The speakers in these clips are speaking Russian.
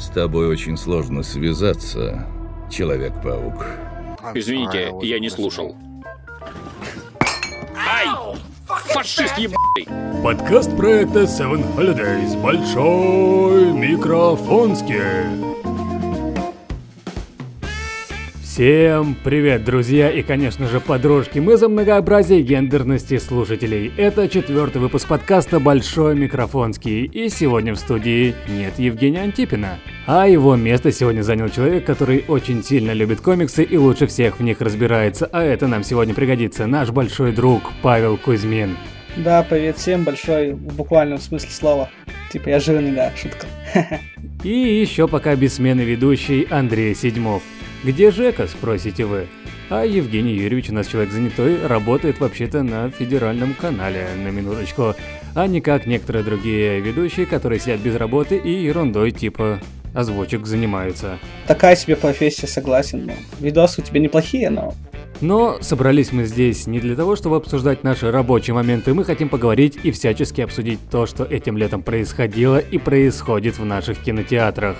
С тобой очень сложно связаться, Человек-паук. Извините, я не слушал. Ай! Фашист ебаный! Подкаст проекта Seven Holidays. Большой микрофонский. Всем привет, друзья и, конечно же, подружки. Мы за многообразие гендерности слушателей. Это четвертый выпуск подкаста «Большой микрофонский». И сегодня в студии нет Евгения Антипина. А его место сегодня занял человек, который очень сильно любит комиксы и лучше всех в них разбирается. А это нам сегодня пригодится. Наш большой друг Павел Кузьмин. Да, привет всем, большой в буквальном смысле слова. Типа я жирный, да, шутка. И еще пока бессменный ведущий Андрей Седьмов. Где Жека, спросите вы? А Евгений Юрьевич, у нас человек занятой, работает вообще-то на федеральном канале, на минуточку. А не как некоторые другие ведущие, которые сидят без работы и ерундой типа озвучек занимаются. Такая себе профессия, согласен. Но видосы у тебя неплохие, но но собрались мы здесь не для того, чтобы обсуждать наши рабочие моменты, мы хотим поговорить и всячески обсудить то, что этим летом происходило и происходит в наших кинотеатрах.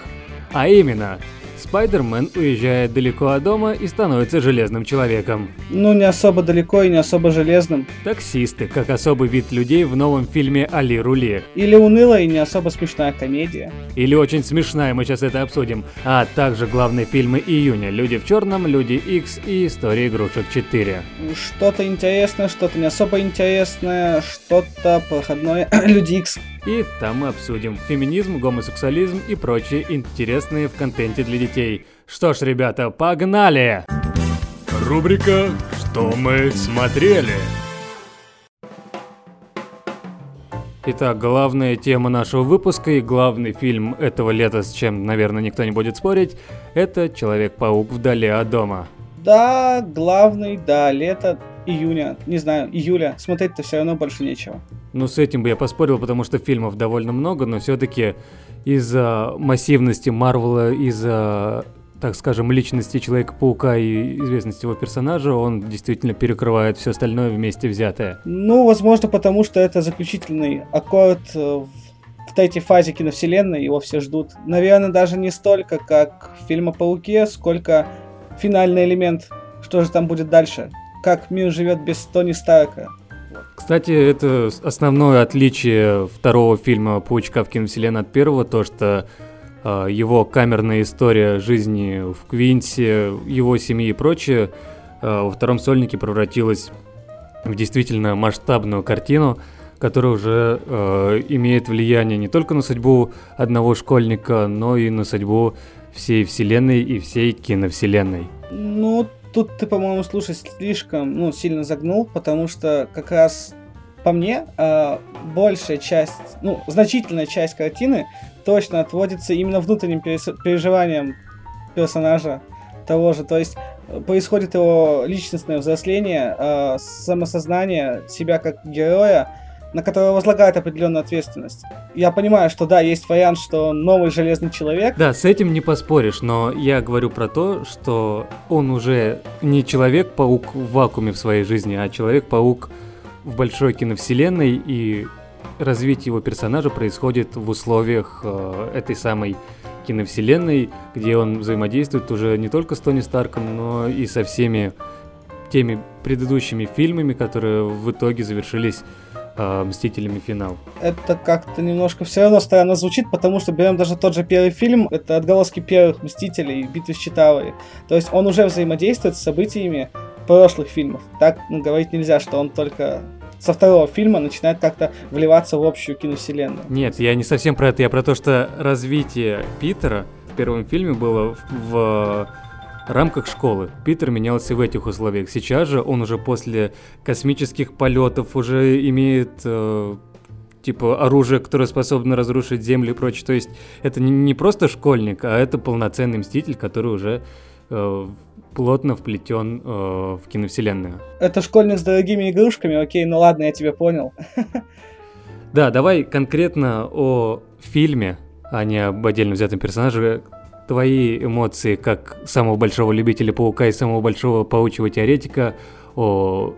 А именно, Спайдермен уезжает далеко от дома и становится железным человеком. Ну, не особо далеко и не особо железным. Таксисты, как особый вид людей в новом фильме «Али Рули». Или унылая и не особо смешная комедия. Или очень смешная, мы сейчас это обсудим. А также главные фильмы июня «Люди в черном», «Люди X и «История игрушек 4». Что-то интересное, что-то не особо интересное, что-то проходное «Люди X». И там мы обсудим феминизм, гомосексуализм и прочие интересные в контенте для детей. Что ж, ребята, погнали! Рубрика «Что мы смотрели?» Итак, главная тема нашего выпуска и главный фильм этого лета, с чем, наверное, никто не будет спорить, это «Человек-паук вдали от дома». Да, главный, да, лето, июня, не знаю, июля, смотреть-то все равно больше нечего. Ну, с этим бы я поспорил, потому что фильмов довольно много, но все-таки из-за массивности Марвела, из-за, так скажем, личности Человека-паука и известности его персонажа, он действительно перекрывает все остальное вместе взятое. Ну, возможно, потому что это заключительный аккорд э, в третьей фазе киновселенной, его все ждут. Наверное, даже не столько, как в фильме «Пауке», сколько финальный элемент, что же там будет дальше, как мир живет без Тони Старка. Кстати, это основное отличие второго фильма «Паучка в киновселенной» от первого, то, что э, его камерная история жизни в Квинсе, его семьи и прочее э, во втором сольнике превратилась в действительно масштабную картину, которая уже э, имеет влияние не только на судьбу одного школьника, но и на судьбу всей вселенной и всей киновселенной. Ну, Тут ты, по-моему, слушай, слишком ну, сильно загнул, потому что как раз по мне э, большая часть, ну, значительная часть картины точно отводится именно внутренним переживаниям персонажа того же. То есть э, происходит его личностное взросление, э, самосознание себя как героя, на которого возлагает определенную ответственность. Я понимаю, что да, есть вариант, что новый железный человек. Да, с этим не поспоришь, но я говорю про то, что он уже не человек-паук в вакууме в своей жизни, а человек-паук в большой киновселенной, и развитие его персонажа происходит в условиях э, этой самой киновселенной, где он взаимодействует уже не только с Тони Старком, но и со всеми теми предыдущими фильмами, которые в итоге завершились э, Мстителями финал. Это как-то немножко все равно странно звучит, потому что берем даже тот же первый фильм, это отголоски первых Мстителей, Битвы с Читавой. То есть он уже взаимодействует с событиями прошлых фильмов. Так ну, говорить нельзя, что он только со второго фильма начинает как-то вливаться в общую киновселенную. Нет, я не совсем про это, я про то, что развитие Питера в первом фильме было в рамках школы. Питер менялся в этих условиях. Сейчас же он уже после космических полетов уже имеет э, типа оружие, которое способно разрушить Землю и прочее. То есть это не, не просто школьник, а это полноценный мститель, который уже э, плотно вплетен э, в киновселенную. Это школьник с дорогими игрушками, окей, ну ладно, я тебя понял. Да, давай конкретно о фильме, а не об отдельно взятом персонаже твои эмоции как самого большого любителя паука и самого большого паучьего теоретика о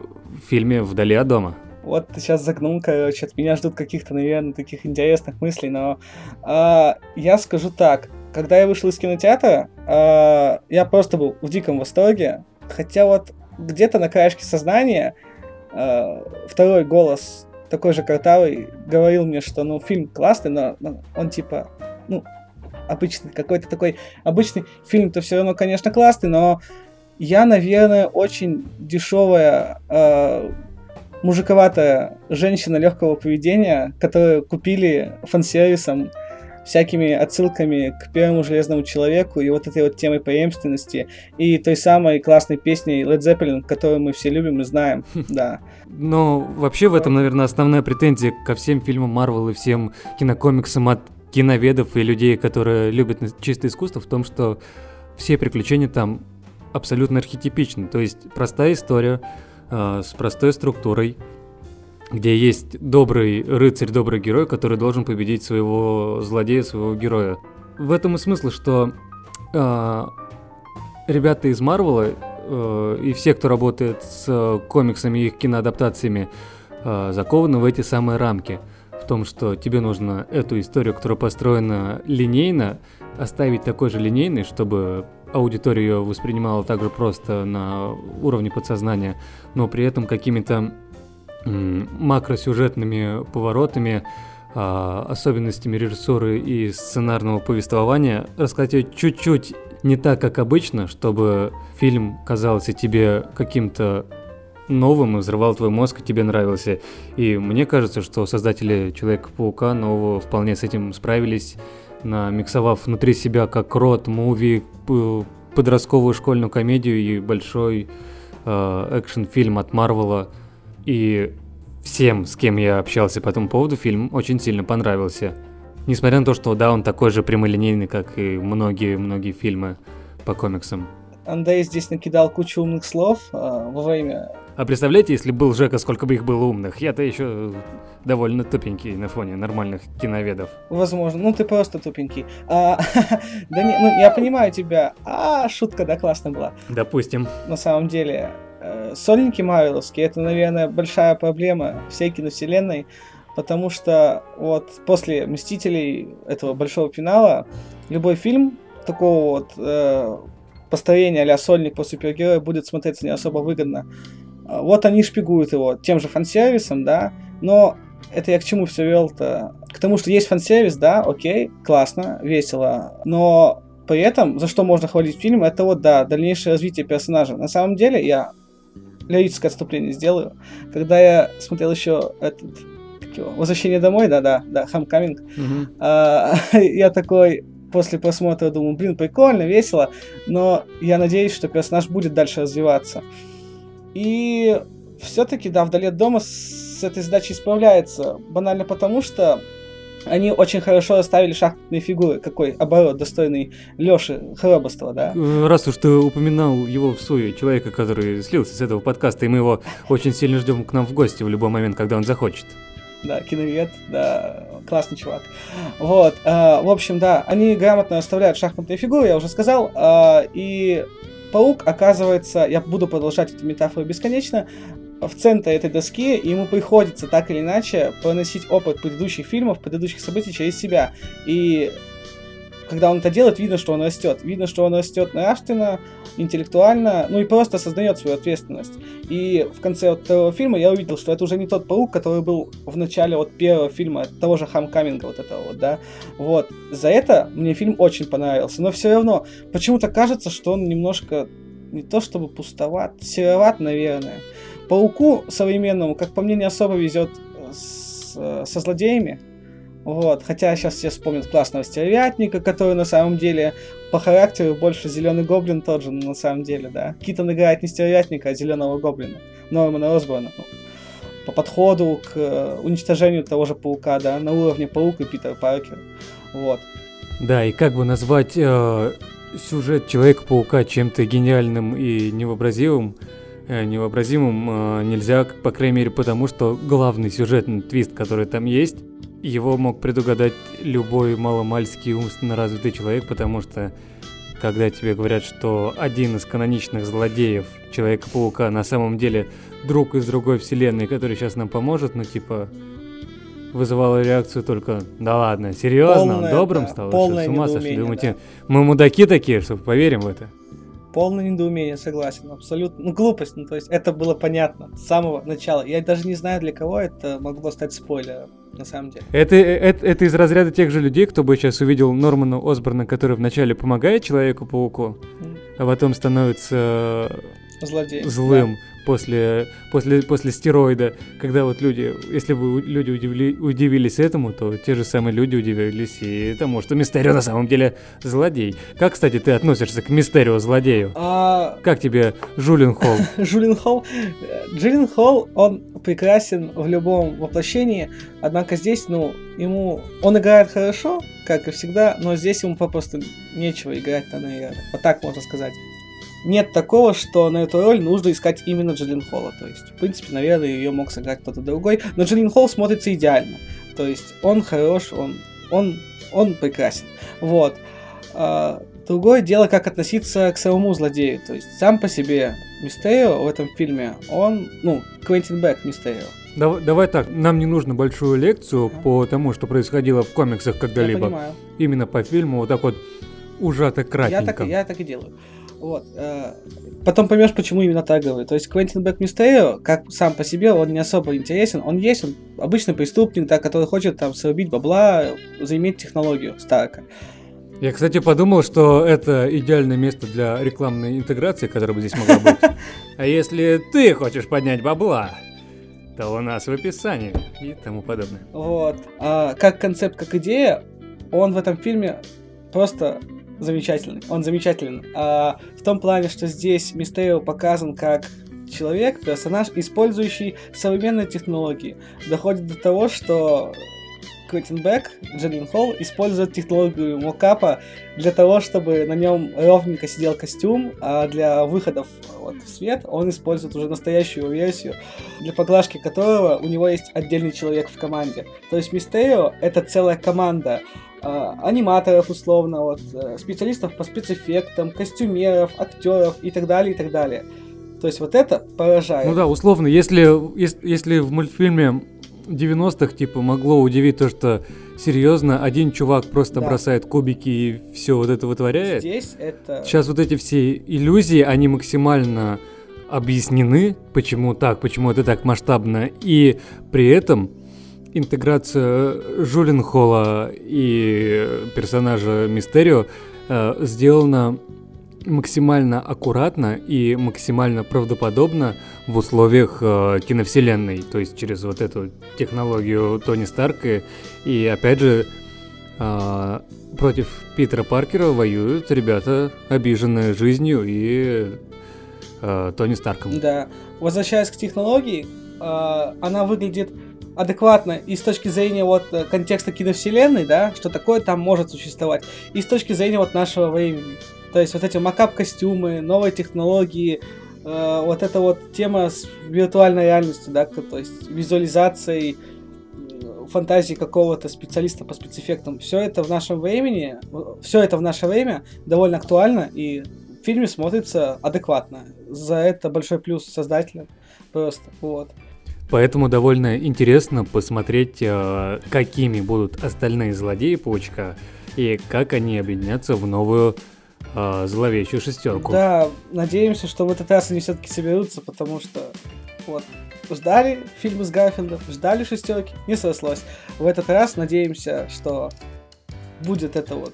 фильме «Вдали от дома». Вот ты сейчас загнул, короче, от меня ждут каких-то, наверное, таких интересных мыслей, но э, я скажу так. когда я вышел из кинотеатра, э, я просто был в диком восторге. Хотя вот где-то на краешке сознания э, второй голос, такой же картавый, говорил мне, что ну фильм классный, но, но он типа, обычный, какой-то такой обычный фильм-то все равно, конечно, классный, но я, наверное, очень дешевая э, мужиковатая женщина легкого поведения, которую купили фан-сервисом, всякими отсылками к первому Железному Человеку и вот этой вот темой преемственности и той самой классной песней Led Zeppelin, которую мы все любим и знаем, да. Но вообще в этом, наверное, основная претензия ко всем фильмам Марвел и всем кинокомиксам от киноведов и людей, которые любят чистое искусство, в том, что все приключения там абсолютно архетипичны. То есть простая история э, с простой структурой, где есть добрый рыцарь, добрый герой, который должен победить своего злодея, своего героя. В этом и смысл, что э, ребята из Марвела э, и все, кто работает с комиксами и их киноадаптациями, э, закованы в эти самые рамки. В том, что тебе нужно эту историю, которая построена линейно, оставить такой же линейной, чтобы аудитория ее воспринимала также просто на уровне подсознания, но при этом какими-то макросюжетными поворотами, а, особенностями режиссуры и сценарного повествования, рассказать ее чуть-чуть не так, как обычно, чтобы фильм казался тебе каким-то новым и взрывал твой мозг, и тебе нравился. И мне кажется, что создатели Человека-паука нового вполне с этим справились, намиксовав внутри себя как рот, муви, подростковую школьную комедию и большой э, экшен-фильм от Марвела – и всем, с кем я общался по этому поводу, фильм очень сильно понравился. Несмотря на то, что да, он такой же прямолинейный, как и многие-многие фильмы по комиксам. Андрей здесь накидал кучу умных слов э, во время... А представляете, если был Жека, сколько бы их было умных? Я-то еще довольно тупенький на фоне нормальных киноведов. Возможно. Ну, ты просто тупенький. А, да не, ну, я понимаю тебя. А, шутка, да, классная была. Допустим. На самом деле, Э, сольники Марвеловские, это, наверное, большая проблема всей киновселенной, потому что вот после «Мстителей» этого большого финала любой фильм такого вот э, построения а сольник по супергерою будет смотреться не особо выгодно. А вот они шпигуют его тем же фан-сервисом, да, но это я к чему все вел-то? К тому, что есть фан-сервис, да, окей, классно, весело, но при этом, за что можно хвалить фильм, это вот, да, дальнейшее развитие персонажа. На самом деле, я лирическое отступление сделаю. Когда я смотрел еще этот «Возвращение домой», да-да, да, Homecoming, mm-hmm. а, я такой после просмотра думаю, блин, прикольно, весело, но я надеюсь, что персонаж будет дальше развиваться. И все-таки, да, вдали от дома с этой задачей справляется. Банально потому, что они очень хорошо расставили шахматные фигуры. Какой оборот достойный Лёши Хробостова, да? Раз уж ты упоминал его в суе, человека, который слился с этого подкаста, и мы его очень сильно ждем к нам в гости в любой момент, когда он захочет. Да, киновед, да, классный чувак. Вот, э, в общем, да, они грамотно расставляют шахматные фигуры, я уже сказал, э, и паук, оказывается, я буду продолжать эту метафору бесконечно, в центре этой доски, и ему приходится так или иначе проносить опыт предыдущих фильмов, предыдущих событий через себя. И когда он это делает, видно, что он растет. Видно, что он растет нравственно, интеллектуально, ну и просто осознает свою ответственность. И в конце вот второго фильма я увидел, что это уже не тот паук, который был в начале вот первого фильма, того же Хамкаминга вот этого вот, да. Вот. За это мне фильм очень понравился. Но все равно, почему-то кажется, что он немножко не то чтобы пустоват, сероват, наверное. Пауку современному, как по мне, не особо везет с, со злодеями. Вот, хотя сейчас все вспомнят классного стервятника, который на самом деле по характеру больше зеленый гоблин тот же, на самом деле, да. Китон играет не стервятника, а зеленого гоблина. Нормана Осборна. Ну, по подходу к э, уничтожению того же паука, да, на уровне паука и Питер Паркер. Вот. Да, и как бы назвать э, сюжет Человека-паука чем-то гениальным и невообразимым, Э, невообразимым э, нельзя, по крайней мере, потому что главный сюжетный твист, который там есть, его мог предугадать любой маломальский умственно развитый человек, потому что когда тебе говорят, что один из каноничных злодеев Человека-паука на самом деле друг из другой вселенной, который сейчас нам поможет, ну типа, вызывало реакцию только «Да ладно, серьезно? Полное, Он добрым да, стал? полное Что, с ума сошли? Думаете, мы мудаки такие, что поверим в это?» Полное недоумение, согласен, абсолютно. Ну, глупость, ну, то есть это было понятно с самого начала. Я даже не знаю, для кого это могло стать спойлером, на самом деле. Это, это, это из разряда тех же людей, кто бы сейчас увидел Нормана Осборна, который вначале помогает Человеку-пауку, М, а потом становится Злодей. злым после, после, после стероида. Когда вот люди, если бы люди удивили, удивились этому, то те же самые люди удивились и тому, что Мистерио на самом деле злодей. Как, кстати, ты относишься к Мистерио злодею? Да. А, Как тебе Жулин Холл? Джулин Холл. Джиллин Холл, он прекрасен в любом воплощении, однако здесь, ну, ему... Он играет хорошо, как и всегда, но здесь ему попросту нечего играть-то на Иэре. Вот так можно сказать. Нет такого, что на эту роль нужно искать именно Джиллин Холла. То есть, в принципе, наверное, ее мог сыграть кто-то другой. Но Джиллин Холл смотрится идеально. То есть, он хорош, он, он, он прекрасен. Вот. А, другое дело, как относиться к самому злодею. То есть, сам по себе Мистерио в этом фильме, он, ну, Квентин Бэк Мистерио. Давай, давай так, нам не нужно большую лекцию Ага. по тому, что происходило в комиксах Я когда-либо. понимаю. Именно по фильму вот так вот ужато Я кратенько. так, я так и делаю. Вот. э, Потом поймешь, почему именно так говорю. То есть Квентин Бэк Мистерио, как сам по себе, он не особо интересен. Он есть, он обычный преступник, да, который хочет там срубить бабла, заиметь технологию Старка. Я, кстати, подумал, что это идеальное место для рекламной интеграции, которая бы здесь могла быть. А если ты хочешь поднять бабла, то у нас в описании и тому подобное. Вот. А как концепт, как идея, он в этом фильме просто замечательный. Он замечателен. А, в том плане, что здесь Мистерио показан как человек, персонаж, использующий современные технологии. Доходит до того, что Квентин Бэк, Джиллин Холл, использует технологию мокапа для того, чтобы на нем ровненько сидел костюм, а для выходов вот, в свет он использует уже настоящую версию, для поглажки которого у него есть отдельный человек в команде. То есть Мистерио — это целая команда аниматоров, условно, вот, э, специалистов по спецэффектам, костюмеров, актеров и так далее, и так далее. То есть вот это поражает. Ну да, условно, если, ес- если в мультфильме 90-х, типа, могло удивить то, что серьезно, один чувак просто Да. бросает кубики и все вот это вытворяет. Здесь это... Сейчас вот эти все иллюзии, они максимально объяснены, почему так, почему это так масштабно, и при этом интеграция Жулинхола и персонажа Мистерио э, сделана максимально аккуратно и максимально правдоподобно в условиях э, киновселенной, то есть через вот эту технологию Тони Старка. И опять же, э, против Питера Паркера воюют ребята, обиженные жизнью и э, Тони Старком. Да. Возвращаясь к технологии, э, она выглядит адекватно и с точки зрения вот э, контекста киновселенной, да, что такое там может существовать, и с точки зрения вот нашего времени. То есть вот эти макап-костюмы, новые технологии, э, вот эта вот тема с виртуальной реальностью, да, то есть визуализацией фантазии какого-то специалиста по спецэффектам. Все это в нашем времени, все это в наше время довольно актуально и в фильме смотрится адекватно. За это большой плюс создателям. Просто, вот. Поэтому довольно интересно посмотреть, э, какими будут остальные злодеи Паучка и как они объединятся в новую э, зловещую шестерку. Да, надеемся, что в этот раз они все-таки соберутся, потому что вот ждали фильмы с Гарфилдом, ждали шестерки, не срослось. В этот раз надеемся, что будет это вот.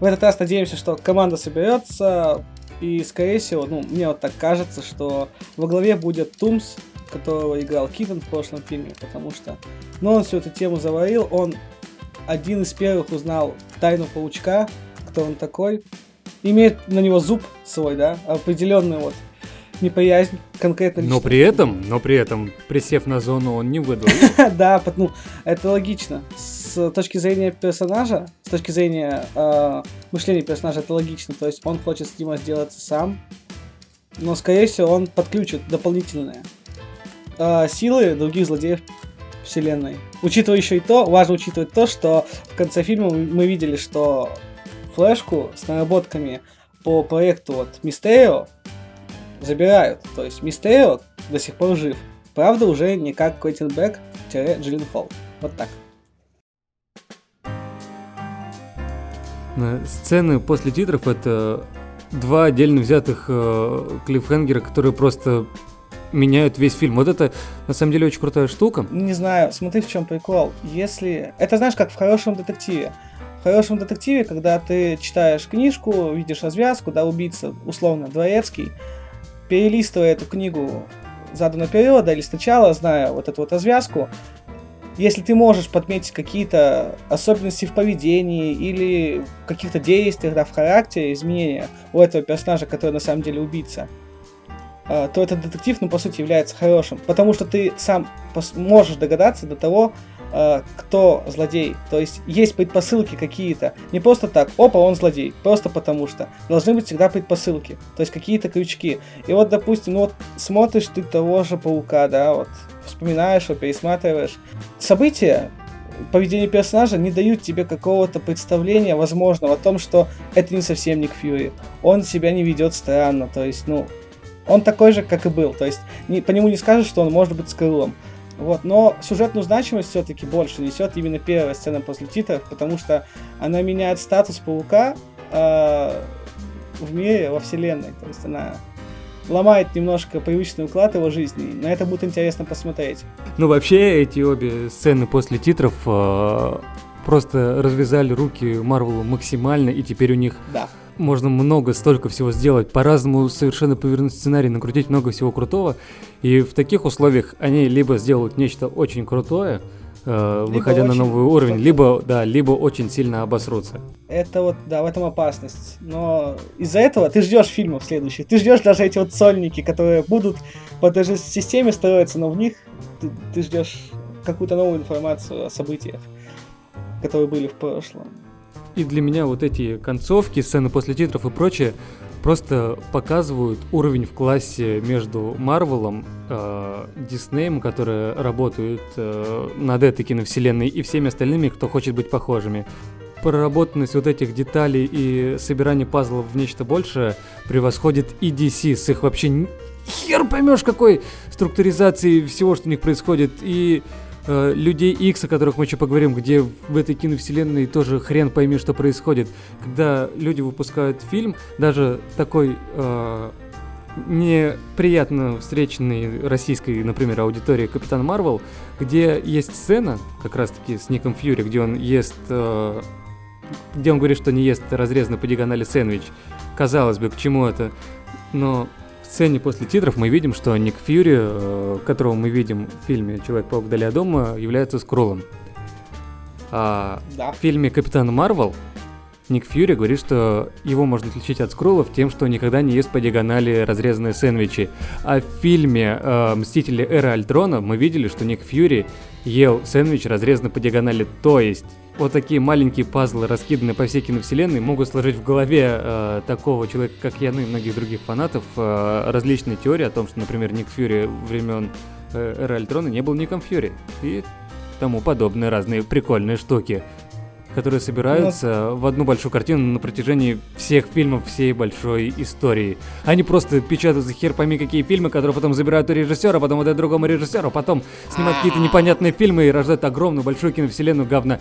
В этот раз надеемся, что команда соберется, и, скорее всего, ну, мне вот так кажется, что во главе будет Тумс, которого играл Китон в прошлом фильме, потому что, ну, он всю эту тему заварил, он один из первых узнал тайну паучка, кто он такой, имеет на него зуб свой, да, определенную вот неприязнь конкретно. Но лично. при этом, но при этом, присев на зону, он не выдал. да, ну, это логично. С точки зрения персонажа, с точки зрения э, мышления персонажа, это логично. То есть он хочет с ним сделаться сам, но, скорее всего, он подключит дополнительные э, силы других злодеев вселенной. Учитывая еще и то, важно учитывать то, что в конце фильма мы видели, что флешку с наработками по проекту вот Мистерио забирают. То есть Мистерио до сих пор жив. Правда, уже не как Квентин Бэк Джиллин Холл. Вот так. Сцены после титров это два отдельно взятых э, клиффхенгера, которые просто меняют весь фильм. Вот это на самом деле очень крутая штука. Не знаю, смотри, в чем прикол. Если. Это знаешь, как в хорошем детективе. В хорошем детективе, когда ты читаешь книжку, видишь развязку, да, убийца, условно, дворецкий, перелистывая эту книгу задом наперед, или сначала, зная вот эту вот развязку, если ты можешь подметить какие-то особенности в поведении или каких-то действиях, да, в характере, изменения у этого персонажа, который на самом деле убийца, то этот детектив, ну, по сути, является хорошим. Потому что ты сам можешь догадаться до того, э, кто злодей. То есть есть предпосылки какие-то. Не просто так, опа, он злодей. Просто потому что. Должны быть всегда предпосылки. То есть какие-то крючки. И вот, допустим, ну вот смотришь ты того же паука, да, вот вспоминаешь его, пересматриваешь. События, поведение персонажа не дают тебе какого-то представления возможного о том, что это не совсем Ник Фьюри. Он себя не ведет странно, то есть, ну, он такой же, как и был. То есть, не, по нему не скажешь, что он может быть с крылом. Вот, но сюжетную значимость все-таки больше несет именно первая сцена после титров, потому что она меняет статус паука э, в мире, во вселенной. То есть она ломает немножко привычный уклад его жизни. На это будет интересно посмотреть. Ну, вообще, эти обе сцены после титров э, просто развязали руки Марвелу максимально, и теперь у них да. Можно много, столько всего сделать, по-разному совершенно повернуть сценарий, накрутить много всего крутого. И в таких условиях они либо сделают нечто очень крутое, э, выходя на новый уровень, либо, да, либо очень сильно обосрутся. Это вот, да, в этом опасность. Но из-за этого ты ждешь фильмов следующих. Ты ждешь даже эти вот сольники, которые будут по той же системе строиться, но в них ты, ты ждешь какую-то новую информацию о событиях, которые были в прошлом. И для меня вот эти концовки, сцены после титров и прочее, просто показывают уровень в классе между Марвелом, э, Диснеем, которые работают э, над этой киновселенной, и всеми остальными, кто хочет быть похожими. Проработанность вот этих деталей и собирание пазлов в нечто большее превосходит и DC с их вообще хер поймешь какой структуризации всего, что у них происходит, и э, людей X, о которых мы еще поговорим, где в этой киновселенной тоже хрен пойми, что происходит. Когда люди выпускают фильм, даже такой э, неприятно встреченной российской, например, аудитории Капитан Марвел, где есть сцена, как раз-таки с Ником Фьюри, где он ест... Э, где он говорит, что не ест разрезанный по диагонали сэндвич. Казалось бы, к чему это? Но сцене после титров мы видим, что Ник Фьюри, э, которого мы видим в фильме «Человек-паук вдали от дома», является скроллом. А да. в фильме «Капитан Марвел» Ник Фьюри говорит, что его можно отличить от скроллов тем, что никогда не ест по диагонали разрезанные сэндвичи. А в фильме э, «Мстители. Эра Альтрона» мы видели, что Ник Фьюри ел сэндвич, разрезанный по диагонали. То есть вот такие маленькие пазлы, раскиданные по всей киновселенной, могут сложить в голове э, такого человека, как я, ну и многих других фанатов, э, различные теории о том, что, например, Ник Фьюри времен э, Эры Альтрона не был Ником Фьюри. И тому подобные разные прикольные штуки, которые собираются ну, в одну большую картину на протяжении всех фильмов всей большой истории. Они просто печатают за хер пойми какие фильмы, которые потом забирают у режиссера, потом отдают другому режиссеру, потом снимают какие-то непонятные фильмы и рождают огромную большую киновселенную говна.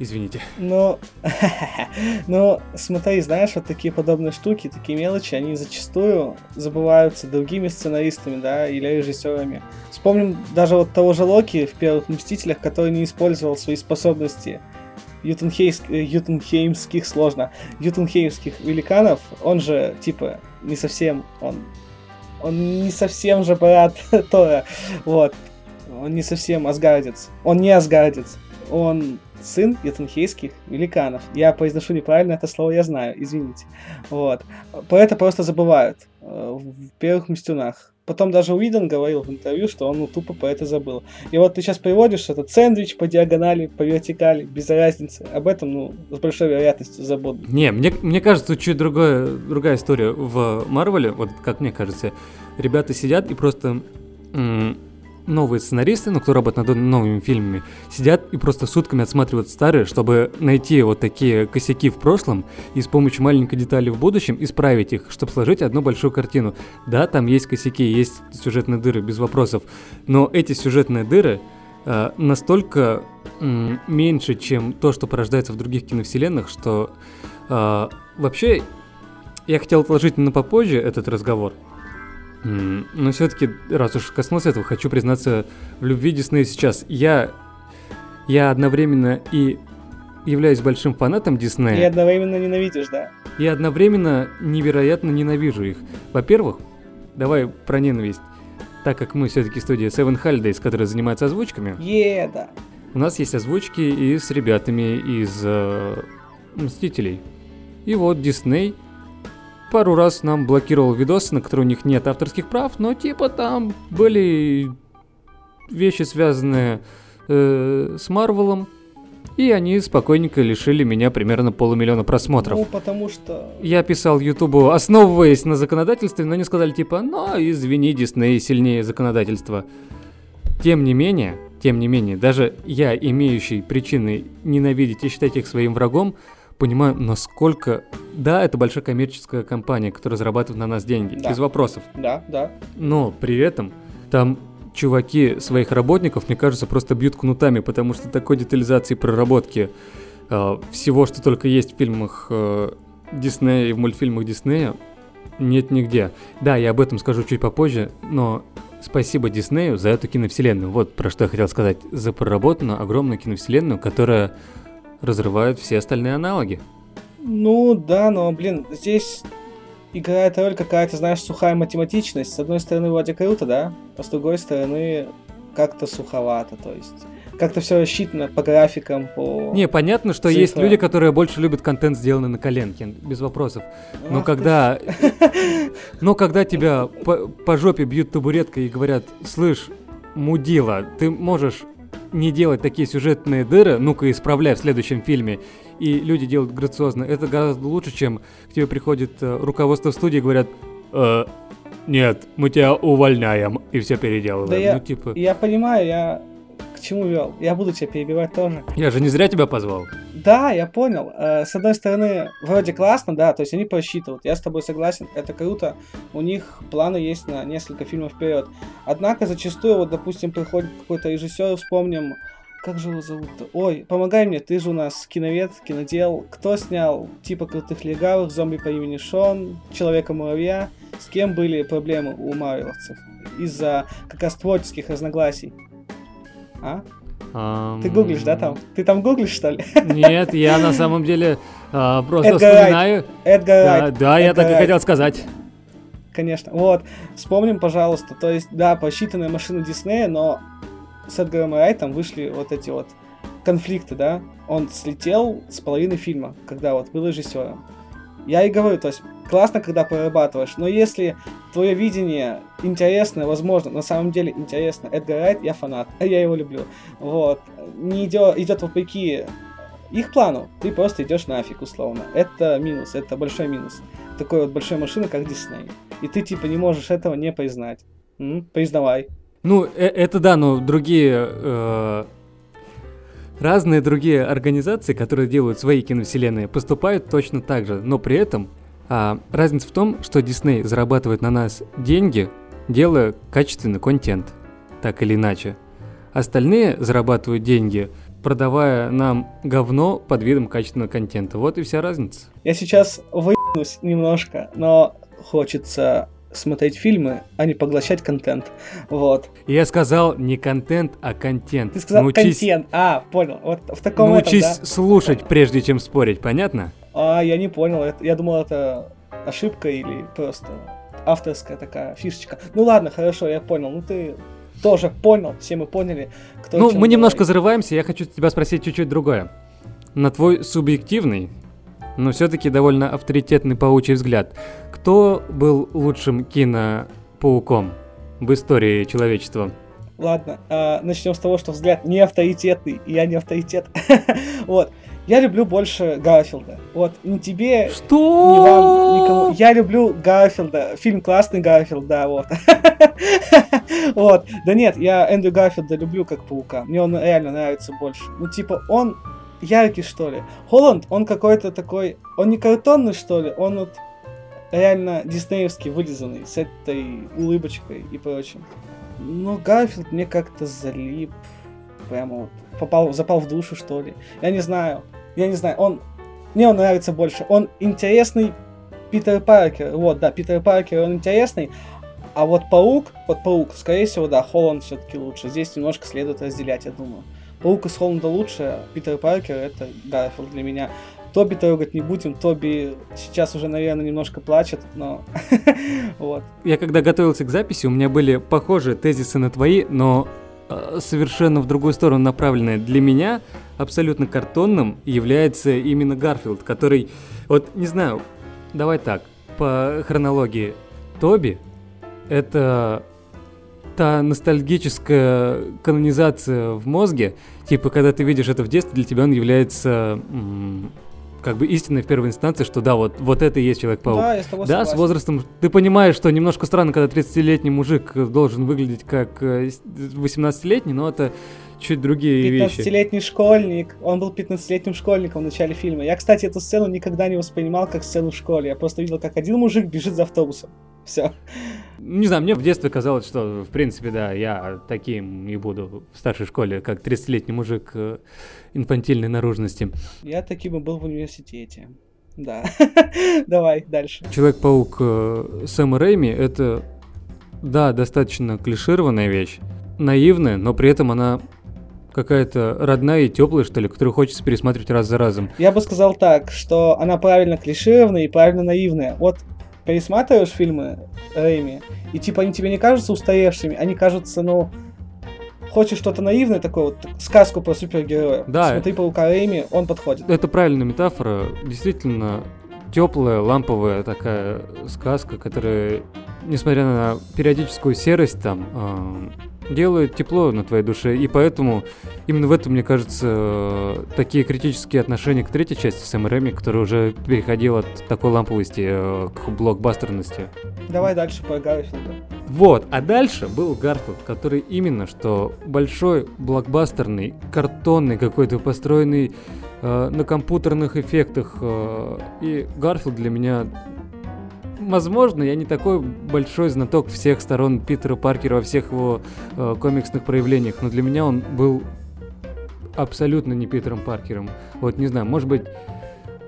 Извините. Ну, ну, смотри, знаешь, вот такие подобные штуки, такие мелочи, они зачастую забываются другими сценаристами, да, или режиссерами. Вспомним даже вот того же Локи в первых Мстителях, который не использовал свои способности э, ютенхеймских, сложно, ютенхеймских великанов, он же, типа, не совсем, он, он не совсем же брат Тора, вот, он не совсем асгардец, он не асгардец, он сын ятанхейских великанов. Я произношу неправильно это слово, я знаю, извините. Вот. Про это просто забывают э, в первых мстюнах. Потом даже Уидон говорил в интервью, что он ну, тупо по это забыл. И вот ты сейчас приводишь этот сэндвич по диагонали, по вертикали, без разницы. Об этом, ну, с большой вероятностью забудут. Не, мне, мне кажется, чуть другая, другая история. В Марвеле, вот как мне кажется, ребята сидят и просто новые сценаристы, ну, кто работает над новыми фильмами, сидят и просто сутками отсматривают старые, чтобы найти вот такие косяки в прошлом и с помощью маленькой детали в будущем исправить их, чтобы сложить одну большую картину. Да, там есть косяки, есть сюжетные дыры, без вопросов, но эти сюжетные дыры э, настолько м, меньше, чем то, что порождается в других киновселенных, что э, вообще я хотел отложить на попозже этот разговор. М, Но все-таки, раз уж коснулся этого, хочу признаться в любви Диснея сейчас. Я, я одновременно и являюсь большим фанатом Диснея. И одновременно ненавидишь, да? И одновременно невероятно ненавижу их. Во-первых, давай про ненависть. Так как мы все-таки студия Seven Holidays, которая занимается озвучками, Е, да. у нас есть озвучки и с ребятами из э, Мстителей. И вот Дисней пару раз нам блокировал видосы, на которые у них нет авторских прав, но типа там были вещи, связанные э, с Марвелом, и они спокойненько лишили меня примерно полумиллиона просмотров. Ну, потому что... Я писал Ютубу, основываясь на законодательстве, но они сказали типа, ну, извини, Дисней сильнее законодательства. Тем не менее, тем не менее, даже я, имеющий причины ненавидеть и считать их своим врагом, понимаю, насколько... Да, это большая коммерческая компания, которая зарабатывает на нас деньги, Да. без вопросов. Да, да. Но при этом там чуваки своих работников, мне кажется, просто бьют кнутами, потому что такой детализации проработки э, всего, что только есть в фильмах э, Диснея и в мультфильмах Диснея, нет нигде. Да, я об этом скажу чуть попозже, но спасибо Диснею за эту киновселенную. Вот про что я хотел сказать. За проработанную огромную киновселенную, которая разрывает все остальные аналоги. Ну, да, но, блин, здесь играет роль какая-то, знаешь, сухая математичность. С одной стороны, вроде круто, да? А с другой стороны, как-то суховато, то есть... Как-то все рассчитано по графикам, по... Не, понятно, что Цифра. есть люди, которые больше любят контент, сделанный на коленке, без вопросов. Но Ах ты когда, но когда тебя по, по жопе бьют табуреткой и говорят, слышь, мудила, ты можешь не делать такие сюжетные дыры, ну-ка исправляй в следующем фильме, и люди делают грациозно, это гораздо лучше, чем к тебе приходит э, руководство студии и говорят, «Э, нет, мы тебя увольняем, и все переделываем. Да я- Ну, типа, Я понимаю, я к чему вел. Я буду тебя перебивать тоже. я же не зря тебя позвал. Да, я понял. Э, С одной стороны, вроде классно, да, то есть они просчитывают. Я с тобой согласен, это круто. У них планы есть на несколько фильмов вперед. Однако зачастую, вот, допустим, приходит какой-то режиссер, вспомним, как же его зовут-то? Ой, помогай мне, ты же у нас киновед, кинодел. Кто снял типа крутых легавых, зомби по имени Шон, Человека-муравья? С кем были проблемы у марвеловцев? Из-за как раз творческих разногласий. А? Ты гуглишь, да, там? Ты там гуглишь, что ли? Нет, я на самом деле а, просто Эдгар вспоминаю. Эдгар Да, я так и хотел сказать. Конечно. Вот. Вспомним, пожалуйста. То есть, да, посчитанная машина Диснея, но с Эдгаром Райтом вышли вот эти вот конфликты, да. Он слетел с половины фильма, когда вот был режиссером. Я и говорю, то есть классно, когда прорабатываешь, но если твое видение интересно, возможно, на самом деле интересно, Эдгар Райт, я фанат, я его люблю, вот, не идет, идет вопреки их плану, ты просто идешь нафиг, условно. Это минус, это большой минус. Такой вот большой машины, как Дисней. И ты типа не можешь этого не признать. М? Признавай. Ну, э- это да, но другие... э, разные другие организации, которые делают свои киновселенные, поступают точно так же. Но при этом а, разница в том, что Дисней зарабатывает на нас деньги, делая качественный контент. Так или иначе. Остальные зарабатывают деньги, продавая нам говно под видом качественного контента. Вот и вся разница. Я сейчас выебнусь немножко, но хочется смотреть фильмы, а не поглощать контент. Вот. Я сказал не контент, а контент. Ты сказал Научись- контент. А, понял. Вот в таком Научись этом, слушать, прежде чем спорить, понятно? да? А, я не понял. Это, я думал, это ошибка или просто авторская такая фишечка. Ну ладно, хорошо, я понял. Ну ты тоже понял, все мы поняли, кто ну, мы немножко говорит. зарываемся, я хочу тебя спросить чуть-чуть другое. На твой субъективный, но все-таки довольно авторитетный паучий взгляд, кто был лучшим кинопауком в истории человечества? Ладно, а, начнем с того, что взгляд не авторитетный, и я не авторитет. вот. Я люблю больше Гарфилда. Вот, не тебе, Что? не вам, никому. Я люблю Гарфилда. Фильм классный Гарфилд, да, вот. вот. Да нет, я Эндрю Гарфилда люблю как паука. Мне он реально нравится больше. Ну, типа, он яркий, что ли. Холланд, он какой-то такой... Он не картонный, что ли? Он вот реально диснеевский, вылизанный, с этой улыбочкой и прочим. Но Гарфилд мне как-то залип. прямо вот попал, запал в душу, что ли. Я не знаю. Я не знаю. Он... Мне он нравится больше. Он интересный Питер Паркер. Вот, да, Питер Паркер, он интересный. А вот Паук, вот Паук, скорее всего, да, Холланд все-таки лучше. Здесь немножко следует разделять, я думаю. Паук из Холланда лучше, Питер Паркер это Гарфилд для меня. Тоби трогать не будем. Тоби сейчас уже, наверное, немножко плачет, но вот. Я когда готовился к записи, у меня были похожие тезисы на твои, но э, совершенно в другую сторону направленные. Для меня абсолютно картонным является именно Гарфилд, который, вот не знаю, давай так, по хронологии. Тоби — это та ностальгическая канонизация в мозге, типа, когда ты видишь это в детстве, для тебя он является как бы истинной в первой инстанции, что да, вот, вот это и есть Человек-паук. Да, я с тобой Да, с согласен. возрастом ты понимаешь, что немножко странно, когда 30-летний мужик должен выглядеть как э, с- 18-летний, но это чуть другие вещи. 15-летний школьник. Он был 15-летним школьником в начале фильма. Я, кстати, эту сцену никогда не воспринимал как сцену в школе. Я просто видел, как один мужик бежит за автобусом. Все. Не знаю, мне в детстве казалось, что, в принципе, да, я таким и буду в старшей школе, как 30-летний мужик э, инфантильной наружности. Я таким и был в университете. Да. Давай, дальше. Человек-паук э, Сэма Рэйми — это, да, достаточно клишированная вещь, наивная, но при этом она какая-то родная и теплая, что ли, которую хочется пересматривать раз за разом. Я бы сказал так, что она правильно клишированная и правильно наивная. Вот пересматриваешь фильмы Рэйми, и типа они тебе не кажутся устаревшими, они кажутся, ну, хочешь что-то наивное такое, вот сказку про супергероя. Да. Смотри паука Рэйми, он подходит. Это правильная метафора, действительно теплая, ламповая такая сказка, которая, несмотря на периодическую серость там, э, делает тепло на твоей душе, и поэтому именно в этом, мне кажется, такие критические отношения к третьей части Сэма Рэми, которая уже переходила от такой ламповости э, к блокбастерности. Давай дальше по Гарфилду. Вот, а дальше был Гарфилд, который именно что большой, блокбастерный, картонный какой-то, построенный э, на компьютерных эффектах. э, и Гарфилд для меня... Возможно, я не такой большой знаток всех сторон Питера Паркера во всех его э, комиксных проявлениях, но для меня он был абсолютно не Питером Паркером. Вот не знаю, может быть,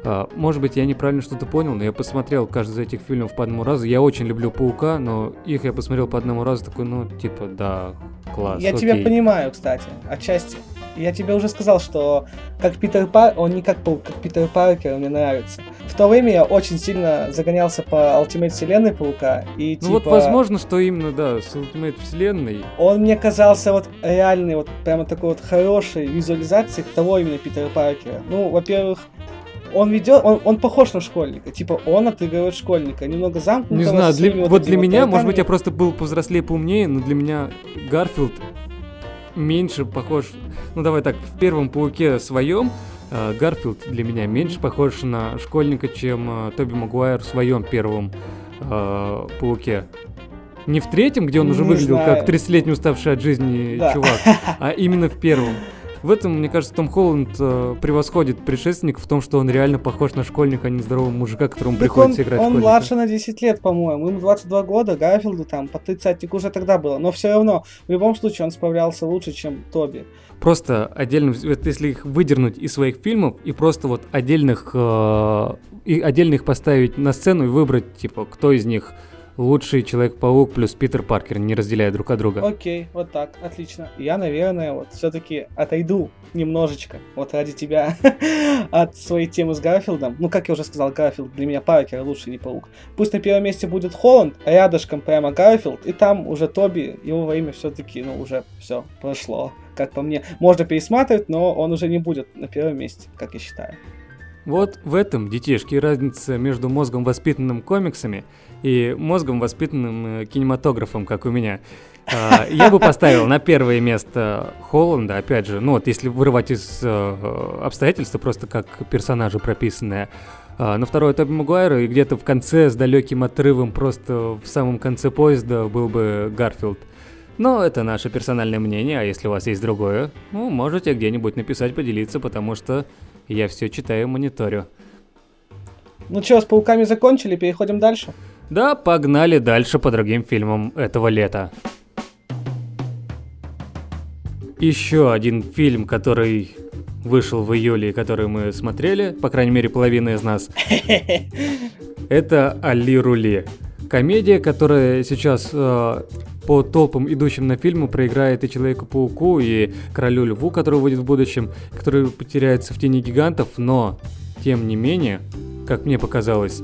а, может быть, я неправильно что-то понял, но я посмотрел каждый из этих фильмов по одному разу. Я очень люблю Паука, но их я посмотрел по одному разу, такой, ну, типа, да, класс, Я окей. тебя понимаю, кстати, отчасти. Я тебе уже сказал, что как Питер Пар... он не как Паук, как Питер Паркер мне нравится. В то время я очень сильно загонялся по Ultimate вселенной Паука, и Ну типа... вот, возможно, что именно, да, с Ultimate вселенной. Он мне казался вот реальной, вот прямо такой вот хорошей визуализацией того именно Питера Паркера. Ну, во-первых, он ведет, он, он похож на школьника, типа он отыгрывает школьника, немного замкнутого. Не знаю, для- вот этими для меня, может тараканами. быть, я просто был повзрослее, поумнее, но для меня Гарфилд меньше похож... Ну, давай так, в первом Пауке своем э, Гарфилд для меня меньше похож на школьника, чем э, Тоби Магуайр в своем первом э, Пауке. Не в третьем, где он уже Не выглядел знаю. как 30-летний уставший от жизни Да. чувак, а именно в первом. В этом, мне кажется, Том Холланд э, превосходит предшественника в том, что он реально похож на школьника, а не здорового мужика, которому Так приходится он, играть он школьника. младше на 10 лет, по-моему. Ему 22 года, Гарфилду там по 30 уже тогда было. Но все равно, в любом случае, он справлялся лучше, чем Тоби. Просто отдельно, вот если их выдернуть из своих фильмов и просто вот отдельных, э, и отдельно их поставить на сцену и выбрать, типа, кто из них лучший Человек-паук плюс Питер Паркер, не разделяя друг от друга. Окей, вот так, отлично. Я, наверное, вот все-таки отойду немножечко, вот ради тебя, от своей темы с Гарфилдом. Ну, как я уже сказал, Гарфилд для меня Паркер лучше, не Паук. Пусть на первом месте будет Холланд, а рядышком прямо Гарфилд, и там уже Тоби, его имя все-таки, ну, уже все прошло. Как по мне, можно пересматривать, но он уже не будет на первом месте, как я считаю. Вот в этом, детишки, разница между мозгом, воспитанным комиксами, и мозгом, воспитанным э, кинематографом, как у меня. А, Я бы поставил на первое место Холланда, опять же, ну вот если вырывать из э, обстоятельства, просто как персонажи прописанные. А, На второе Тоби Магуайра, и где-то в конце с далеким отрывом, просто в самом конце поезда был бы Гарфилд. Но это наше персональное мнение, а если у вас есть другое, ну, можете где-нибудь написать, поделиться, потому что я все читаю, мониторю. Ну что, с Пауками закончили, переходим дальше? Да, погнали дальше по другим фильмам этого лета. еще один фильм, который вышел в июле, который мы смотрели, по крайней мере, половина из нас. Это «Али Рули». Комедия, которая сейчас э, по толпам, идущим на фильмы, проиграет и Человеку-пауку, и Королю Льву, который выйдет в будущем, который потеряется в тени гигантов, но, тем не менее, как мне показалось,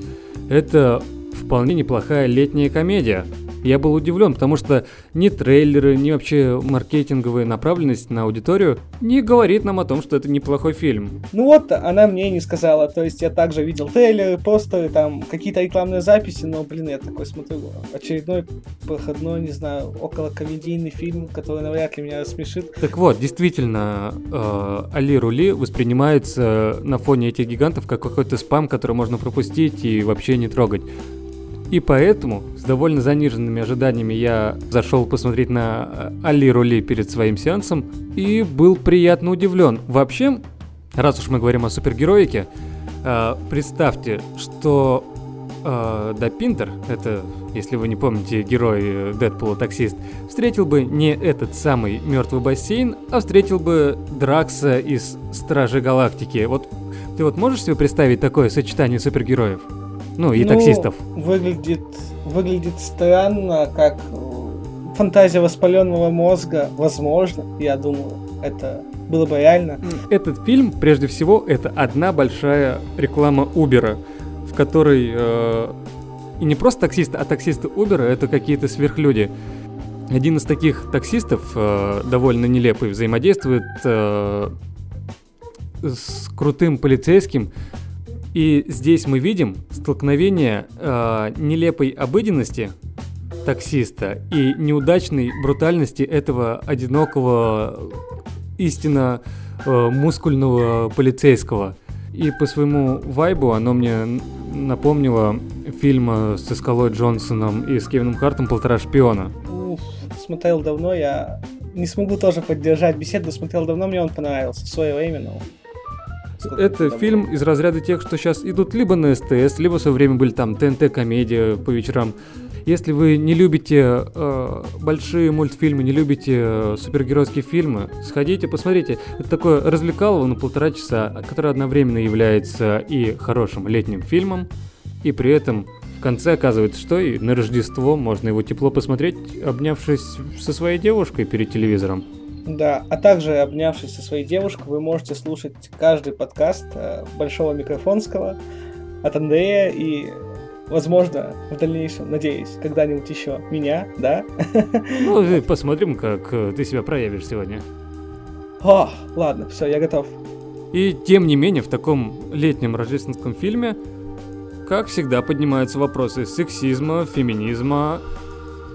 это вполне неплохая летняя комедия – я был удивлен, потому что ни трейлеры, ни вообще маркетинговая направленность на аудиторию не говорит нам о том, что это неплохой фильм. Ну вот, она мне не сказала. То есть я также видел трейлеры, постеры, там какие-то рекламные записи, но, блин, я такой смотрю, очередной проходной, не знаю, около комедийный фильм, который навряд ли меня рассмешит. Так вот, действительно, э, Али Рули воспринимается на фоне этих гигантов как какой-то спам, который можно пропустить и вообще не трогать. И поэтому с довольно заниженными ожиданиями я зашел посмотреть на э, Али Рули перед своим сеансом и был приятно удивлен. Вообще, раз уж мы говорим о супергероике, э, представьте, что э, Да Пинтер, это, если вы не помните, герой Дэдпула таксист, встретил бы не этот самый мертвый бассейн, а встретил бы Дракса из Стражи Галактики. Вот ты вот можешь себе представить такое сочетание супергероев? Ну, и ну, таксистов. Выглядит, выглядит странно, как э, фантазия воспаленного мозга. Возможно, я думаю, это было бы реально. Этот фильм, прежде всего, это одна большая реклама Uber, в которой э, и не просто таксисты, а таксисты Uber это какие-то сверхлюди. Один из таких таксистов, э, довольно нелепый, взаимодействует э, с крутым полицейским, и здесь мы видим столкновение э, нелепой обыденности таксиста и неудачной брутальности этого одинокого, истинно э, мускульного полицейского. И по своему вайбу оно мне напомнило фильм с Скалой Джонсоном и с Кевином Хартом «Полтора шпиона». Уф, смотрел давно, я не смогу тоже поддержать беседу, смотрел давно, мне он понравился, Это фильм из разряда тех, что сейчас идут либо на СТС, либо в свое время были там ТНТ-комедия по вечерам. Если вы не любите э, большие мультфильмы, не любите э, супергеройские фильмы, сходите, посмотрите. Это такое развлекалово на полтора часа, которое одновременно является и хорошим летним фильмом, и при этом в конце оказывается, что и на Рождество можно его тепло посмотреть, обнявшись со своей девушкой перед телевизором. Да, а также, обнявшись со своей девушкой, вы можете слушать каждый подкаст э, Большого Микрофонского от Андрея и, возможно, в дальнейшем, надеюсь, когда-нибудь еще меня, да? Ну, посмотрим, как э, ты себя проявишь сегодня. О, ладно, все, я готов. И тем не менее, в таком летнем рождественском фильме, как всегда, поднимаются вопросы сексизма, феминизма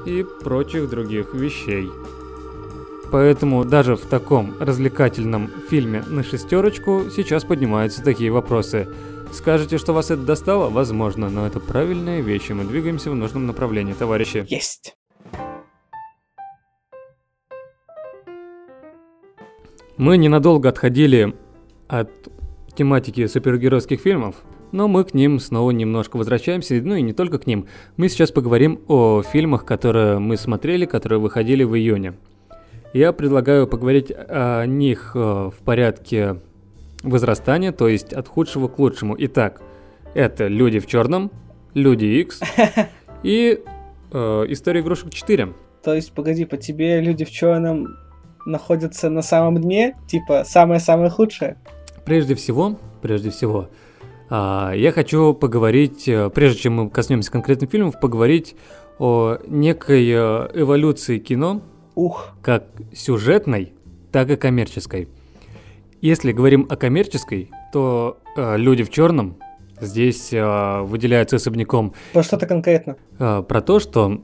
и прочих других вещей. Поэтому даже в таком развлекательном фильме на шестерочку сейчас поднимаются такие вопросы. Скажете, что вас это достало? Возможно, но это правильная вещь, и мы двигаемся в нужном направлении, товарищи. Есть! Мы ненадолго отходили от тематики супергеройских фильмов, но мы к ним снова немножко возвращаемся, ну и не только к ним. Мы сейчас поговорим о фильмах, которые мы смотрели, которые выходили в июне. Я предлагаю поговорить о них э, в порядке возрастания, то есть от худшего к лучшему. Итак, это «Люди в черном», «Люди X и э, «История игрушек 4». То есть, погоди, по тебе «Люди в черном» находятся на самом дне? Типа, самое-самое худшее? Прежде всего, прежде всего, э, я хочу поговорить, э, прежде чем мы коснемся конкретных фильмов, поговорить о некой э, эволюции кино, Ух. Как сюжетной, так и коммерческой. Если говорим о коммерческой, то э, люди в черном здесь э, выделяются особняком. Про что-то конкретно? Э, про то, что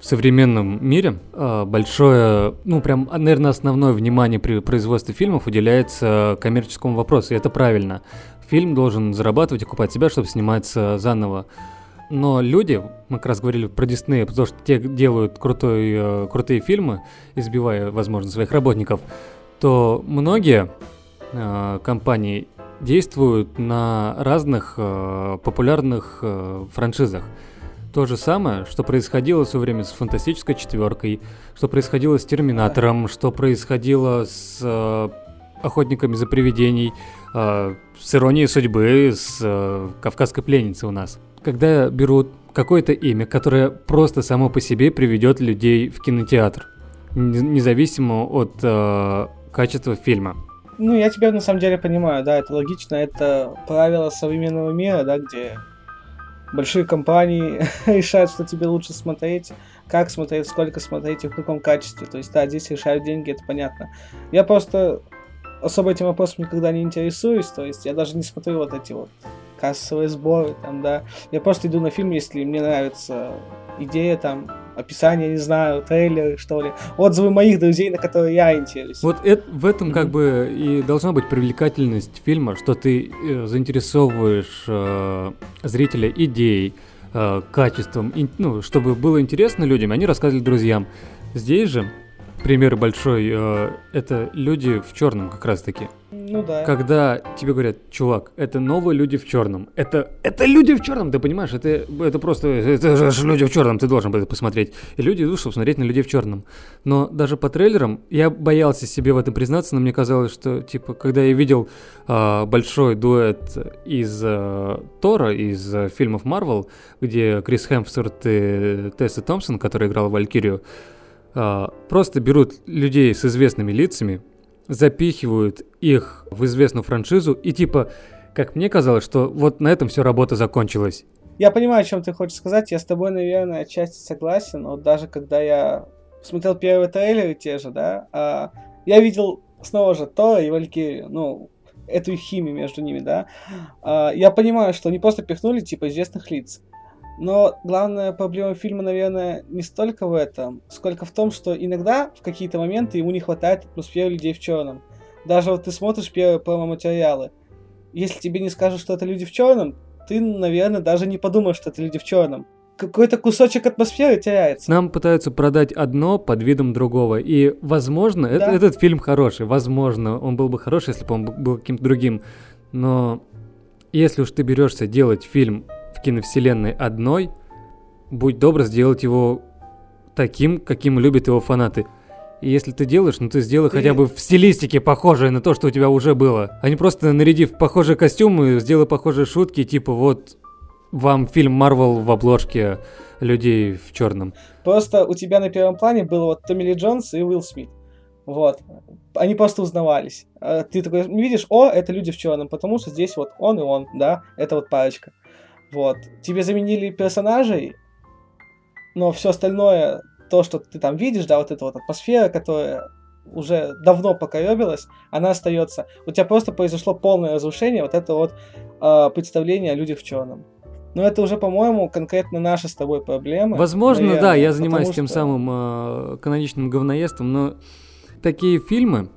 в современном мире э, большое, ну прям, наверное, основное внимание при производстве фильмов уделяется коммерческому вопросу, и это правильно. Фильм должен зарабатывать, окупать себя, чтобы сниматься заново. Но люди, мы как раз говорили про Дисней, потому что те делают крутой, э, крутые фильмы, избивая, возможно, своих работников, то многие э, компании действуют на разных э, популярных э, франшизах. то же самое, что происходило в свое время с Фантастической четверкой, что происходило с Терминатором, что происходило с э, Охотниками за привидений, э, с Иронией судьбы, с э, Кавказской пленницей у нас. Когда берут какое-то имя, которое просто само по себе приведет людей в кинотеатр, независимо от э, качества фильма. Ну, я тебя на самом деле понимаю, да, это логично, это правило современного мира, да, где большие компании решают, что тебе лучше смотреть, как смотреть, сколько смотреть и в каком качестве. То есть, да, здесь решают деньги, это понятно. Я просто особо этим вопросом никогда не интересуюсь, то есть я даже не смотрю вот эти вот кассовые сборы, там, да. Я просто иду на фильм, если мне нравится идея, там, описание, не знаю, трейлеры, что ли, отзывы моих друзей, на которые я интересуюсь. Вот это, в этом mm-hmm. как бы и должна быть привлекательность фильма, что ты э, заинтересовываешь э, зрителя идеей, э, качеством, и, ну, чтобы было интересно людям, они рассказывали друзьям. Здесь же пример большой, э, это люди в черном как раз-таки. Ну да. Когда тебе говорят, чувак, это новые люди в черном. Это, это люди в черном, ты понимаешь? Это, это просто, это же люди в черном, ты должен это посмотреть. И люди идут, чтобы смотреть на людей в черном. Но даже по трейлерам, я боялся себе в этом признаться, но мне казалось, что, типа, когда я видел э, большой дуэт из э, Тора, из э, фильмов Марвел, где Крис Хемсворт и Тесса Томпсон, который играл Валькирию, просто берут людей с известными лицами, запихивают их в известную франшизу и типа, как мне казалось, что вот на этом все работа закончилась. Я понимаю, о чем ты хочешь сказать, я с тобой, наверное, отчасти согласен, но даже когда я смотрел первые трейлеры те же, да, а, я видел снова же Тора и Валькирию, ну, эту химию между ними, да, а, я понимаю, что они просто пихнули, типа, известных лиц. Но главная проблема фильма, наверное, не столько в этом, сколько в том, что иногда в какие-то моменты ему не хватает атмосферы людей в черном. Даже вот ты смотришь первые промо-материалы. Если тебе не скажут, что это люди в черном, ты, наверное, даже не подумаешь, что это люди в черном. Какой-то кусочек атмосферы теряется. Нам пытаются продать одно под видом другого. И, возможно, да. это, этот фильм хороший. Возможно, он был бы хороший, если бы он был каким-то другим. Но если уж ты берешься делать фильм киновселенной одной, будь добр сделать его таким, каким любят его фанаты. И если ты делаешь, ну ты сделай ты... хотя бы в стилистике похожее на то, что у тебя уже было. А не просто нарядив похожие костюмы, сделай похожие шутки, типа вот вам фильм Марвел в обложке людей в черном. Просто у тебя на первом плане было вот Томми Ли Джонс и Уилл Смит. Вот. Они просто узнавались. А ты такой видишь, о, это люди в черном, потому что здесь вот он и он, да, это вот парочка. Вот. Тебе заменили персонажей, но все остальное, то, что ты там видишь, да, вот эта вот атмосфера, которая уже давно покоебилась, она остается. У тебя просто произошло полное разрушение вот это вот э, представление о людях в черном. Но это уже, по-моему, конкретно наши с тобой проблемы. Возможно, наверное, да, я занимаюсь тем что... самым э, каноничным говноестом, но такие фильмы,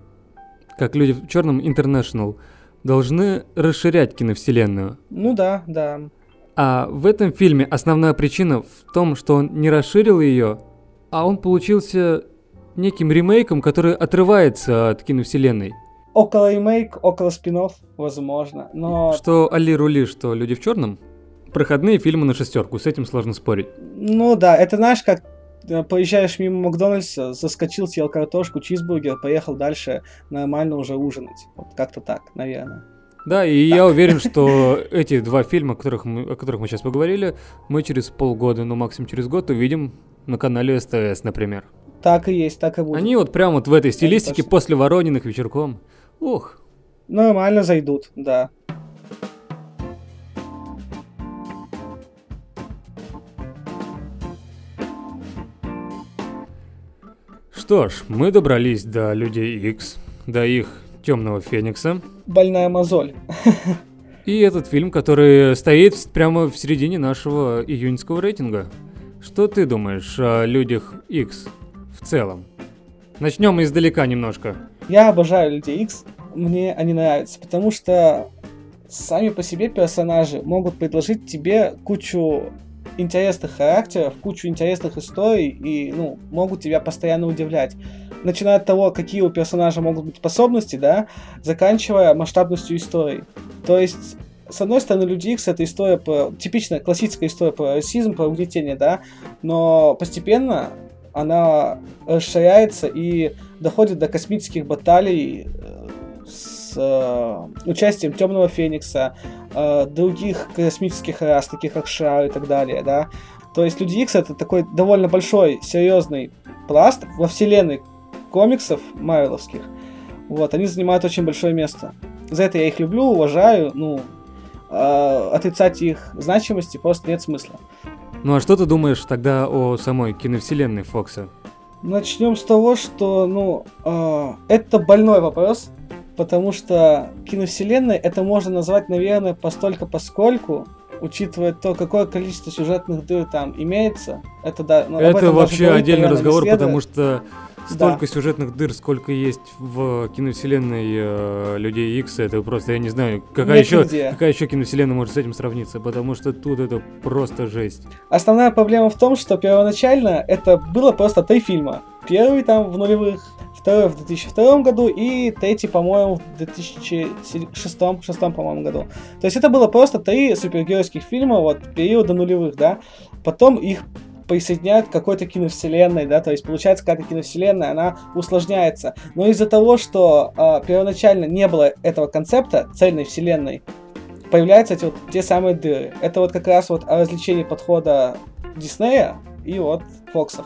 как «Люди в черном International», должны расширять киновселенную. Ну да, да. А в этом фильме основная причина в том, что он не расширил ее, а он получился неким ремейком, который отрывается от киновселенной. Около ремейк, около спин возможно, но... Что Али Рули, что Люди в черном? Проходные фильмы на шестерку, с этим сложно спорить. Ну да, это знаешь, как э, поезжаешь мимо Макдональдса, заскочил, съел картошку, чизбургер, поехал дальше нормально уже ужинать. Вот как-то так, наверное. Да, и я уверен, что эти два фильма, о которых, мы, о которых мы сейчас поговорили, мы через полгода, ну максимум через год увидим на канале СТС, например. Так и есть, так и будет. Они вот прям вот в этой стилистике после Ворониных вечерком. Ух. Нормально зайдут, да. Что ж, мы добрались до Людей X, до их Темного Феникса. Больная мозоль. И этот фильм, который стоит прямо в середине нашего июньского рейтинга. Что ты думаешь о людях X в целом? Начнем издалека немножко. Я обожаю людей X, мне они нравятся, потому что сами по себе персонажи могут предложить тебе кучу интересных характеров, кучу интересных историй и, ну, могут тебя постоянно удивлять начиная от того, какие у персонажа могут быть способности, да, заканчивая масштабностью истории. То есть с одной стороны, Люди Икс это история по... Типичная классическая история про расизм, про угнетение, да, но постепенно она расширяется и доходит до космических баталий э, с э, участием Темного Феникса, э, других космических рас, таких как Шар и так далее, да. То есть Люди Икс это такой довольно большой, серьезный пласт во вселенной комиксов марвеловских. Вот, они занимают очень большое место. За это я их люблю, уважаю, ну, э, отрицать их значимости просто нет смысла. Ну а что ты думаешь тогда о самой киновселенной Фокса? Начнем с того, что, ну, э, это больной вопрос, потому что киновселенной это можно назвать, наверное, постолько поскольку, учитывая то, какое количество сюжетных дыр там имеется. Это да. Ну, это вообще отдельный разговор, потому что столько да. сюжетных дыр, сколько есть в киновселенной э, Людей Икс, это просто, я не знаю, какая еще, какая еще киновселенная может с этим сравниться, потому что тут это просто жесть. Основная проблема в том, что первоначально это было просто три фильма. Первый там в нулевых, второй в 2002 году и третий, по-моему, в 2006 шестом, по-моему, году. То есть это было просто три супергеройских фильма вот периода нулевых, да. Потом их присоединяют к какой-то киновселенной, да, то есть получается какая-то киновселенная, она усложняется. Но из-за того, что э, первоначально не было этого концепта цельной вселенной, появляются эти вот те самые дыры. Это вот как раз вот о развлечении подхода Диснея и вот Фоксов.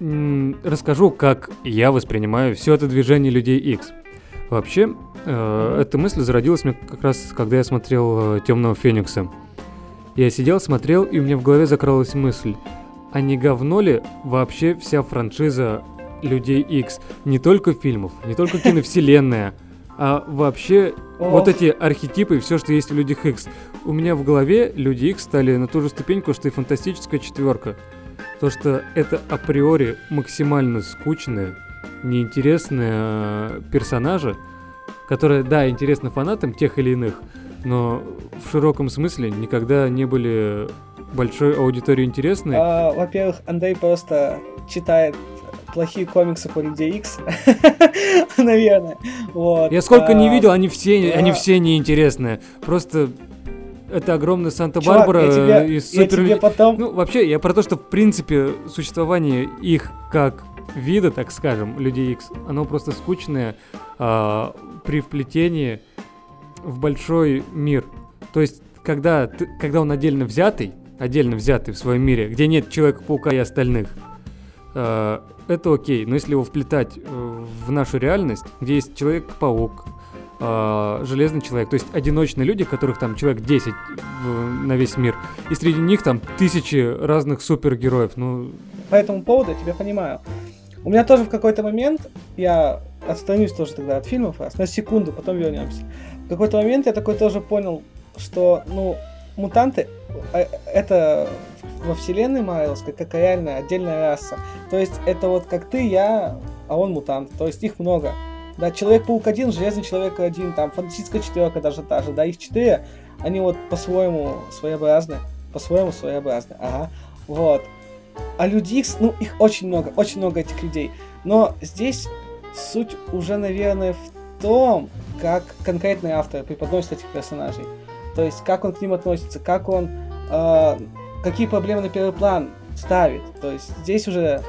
Расскажу, как я воспринимаю все это движение людей X. Вообще, э, эта мысль зародилась мне как раз, когда я смотрел э, Темного Феникса. Я сидел, смотрел, и у меня в голове закралась мысль, а не говно ли вообще вся франшиза Людей X? Не только фильмов, не только киновселенная, а вообще Ох. вот эти архетипы и все, что есть в Людях X. У меня в голове Люди X стали на ту же ступеньку, что и фантастическая четверка. То, что это априори максимально скучные, неинтересные э, персонажи, которые, да, интересны фанатам тех или иных, но в широком смысле никогда не были большой аудитории интересны? А, во-первых, Андрей просто читает плохие комиксы по Людей X, наверное. Вот. Я сколько а, не видел, они все, да. они все неинтересные. Просто это огромная Санта-Барбара и супер... Я потом... Ну, вообще, я про то, что, в принципе, существование их как вида, так скажем, Людей X, оно просто скучное а, при вплетении в большой мир. То есть, когда, ты, когда он отдельно взятый, отдельно взятый в своем мире, где нет Человека-паука и остальных, э, это окей. Но если его вплетать э, в нашу реальность, где есть Человек-паук, э, Железный Человек, то есть одиночные люди, которых там человек 10 в, на весь мир, и среди них там тысячи разных супергероев, ну... По этому поводу я тебя понимаю. У меня тоже в какой-то момент, я отстранюсь тоже тогда от фильмов, раз на секунду, потом вернемся. В какой-то момент я такой тоже понял, что, ну, мутанты э, это во вселенной Майлз как реальная отдельная раса. То есть это вот как ты, я, а он мутант. То есть их много. Да, Человек-паук один, Железный Человек один, там фантастическая четверка даже та же, да, их четыре, они вот по-своему своеобразны, по-своему своеобразны, ага, вот. А Икс, ну, их очень много, очень много этих людей. Но здесь суть уже, наверное, в том, как конкретные авторы преподносят этих персонажей. То есть, как он к ним относится, как он, э, какие проблемы на первый план ставит. То есть, здесь уже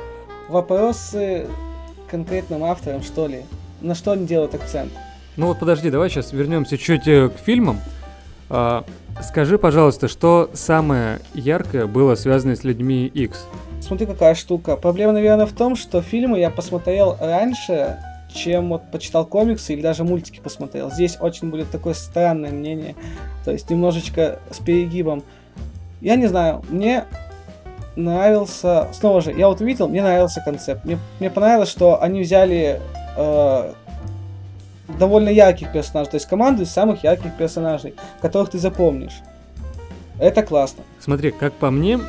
вопросы конкретным авторам, что ли, на что они делают акцент. Ну вот подожди, давай сейчас вернемся чуть э, к фильмам. А, скажи, пожалуйста, что самое яркое было связано с людьми X? Смотри, какая штука. Проблема, наверное, в том, что фильмы я посмотрел раньше, чем вот почитал комиксы или даже мультики посмотрел. Здесь очень будет такое странное мнение, то есть немножечко с перегибом. Я не знаю, мне нравился, снова же, я вот увидел, мне нравился концепт. Мне, мне понравилось, что они взяли э, довольно ярких персонажей, то есть команду из самых ярких персонажей, которых ты запомнишь. Это классно. Смотри, как по мне,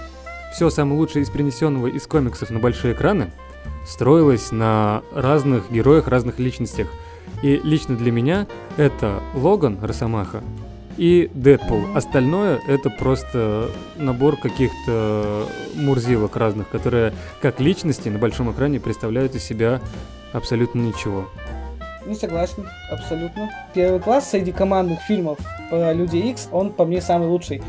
все самое лучшее из принесенного из комиксов на большие экраны строилась на разных героях, разных личностях. И лично для меня это Логан Росомаха и Дэдпул. Остальное это просто набор каких-то мурзилок разных, которые как личности на большом экране представляют из себя абсолютно ничего. не согласен, абсолютно. Первый класс среди командных фильмов про Люди Икс, он по мне самый лучший.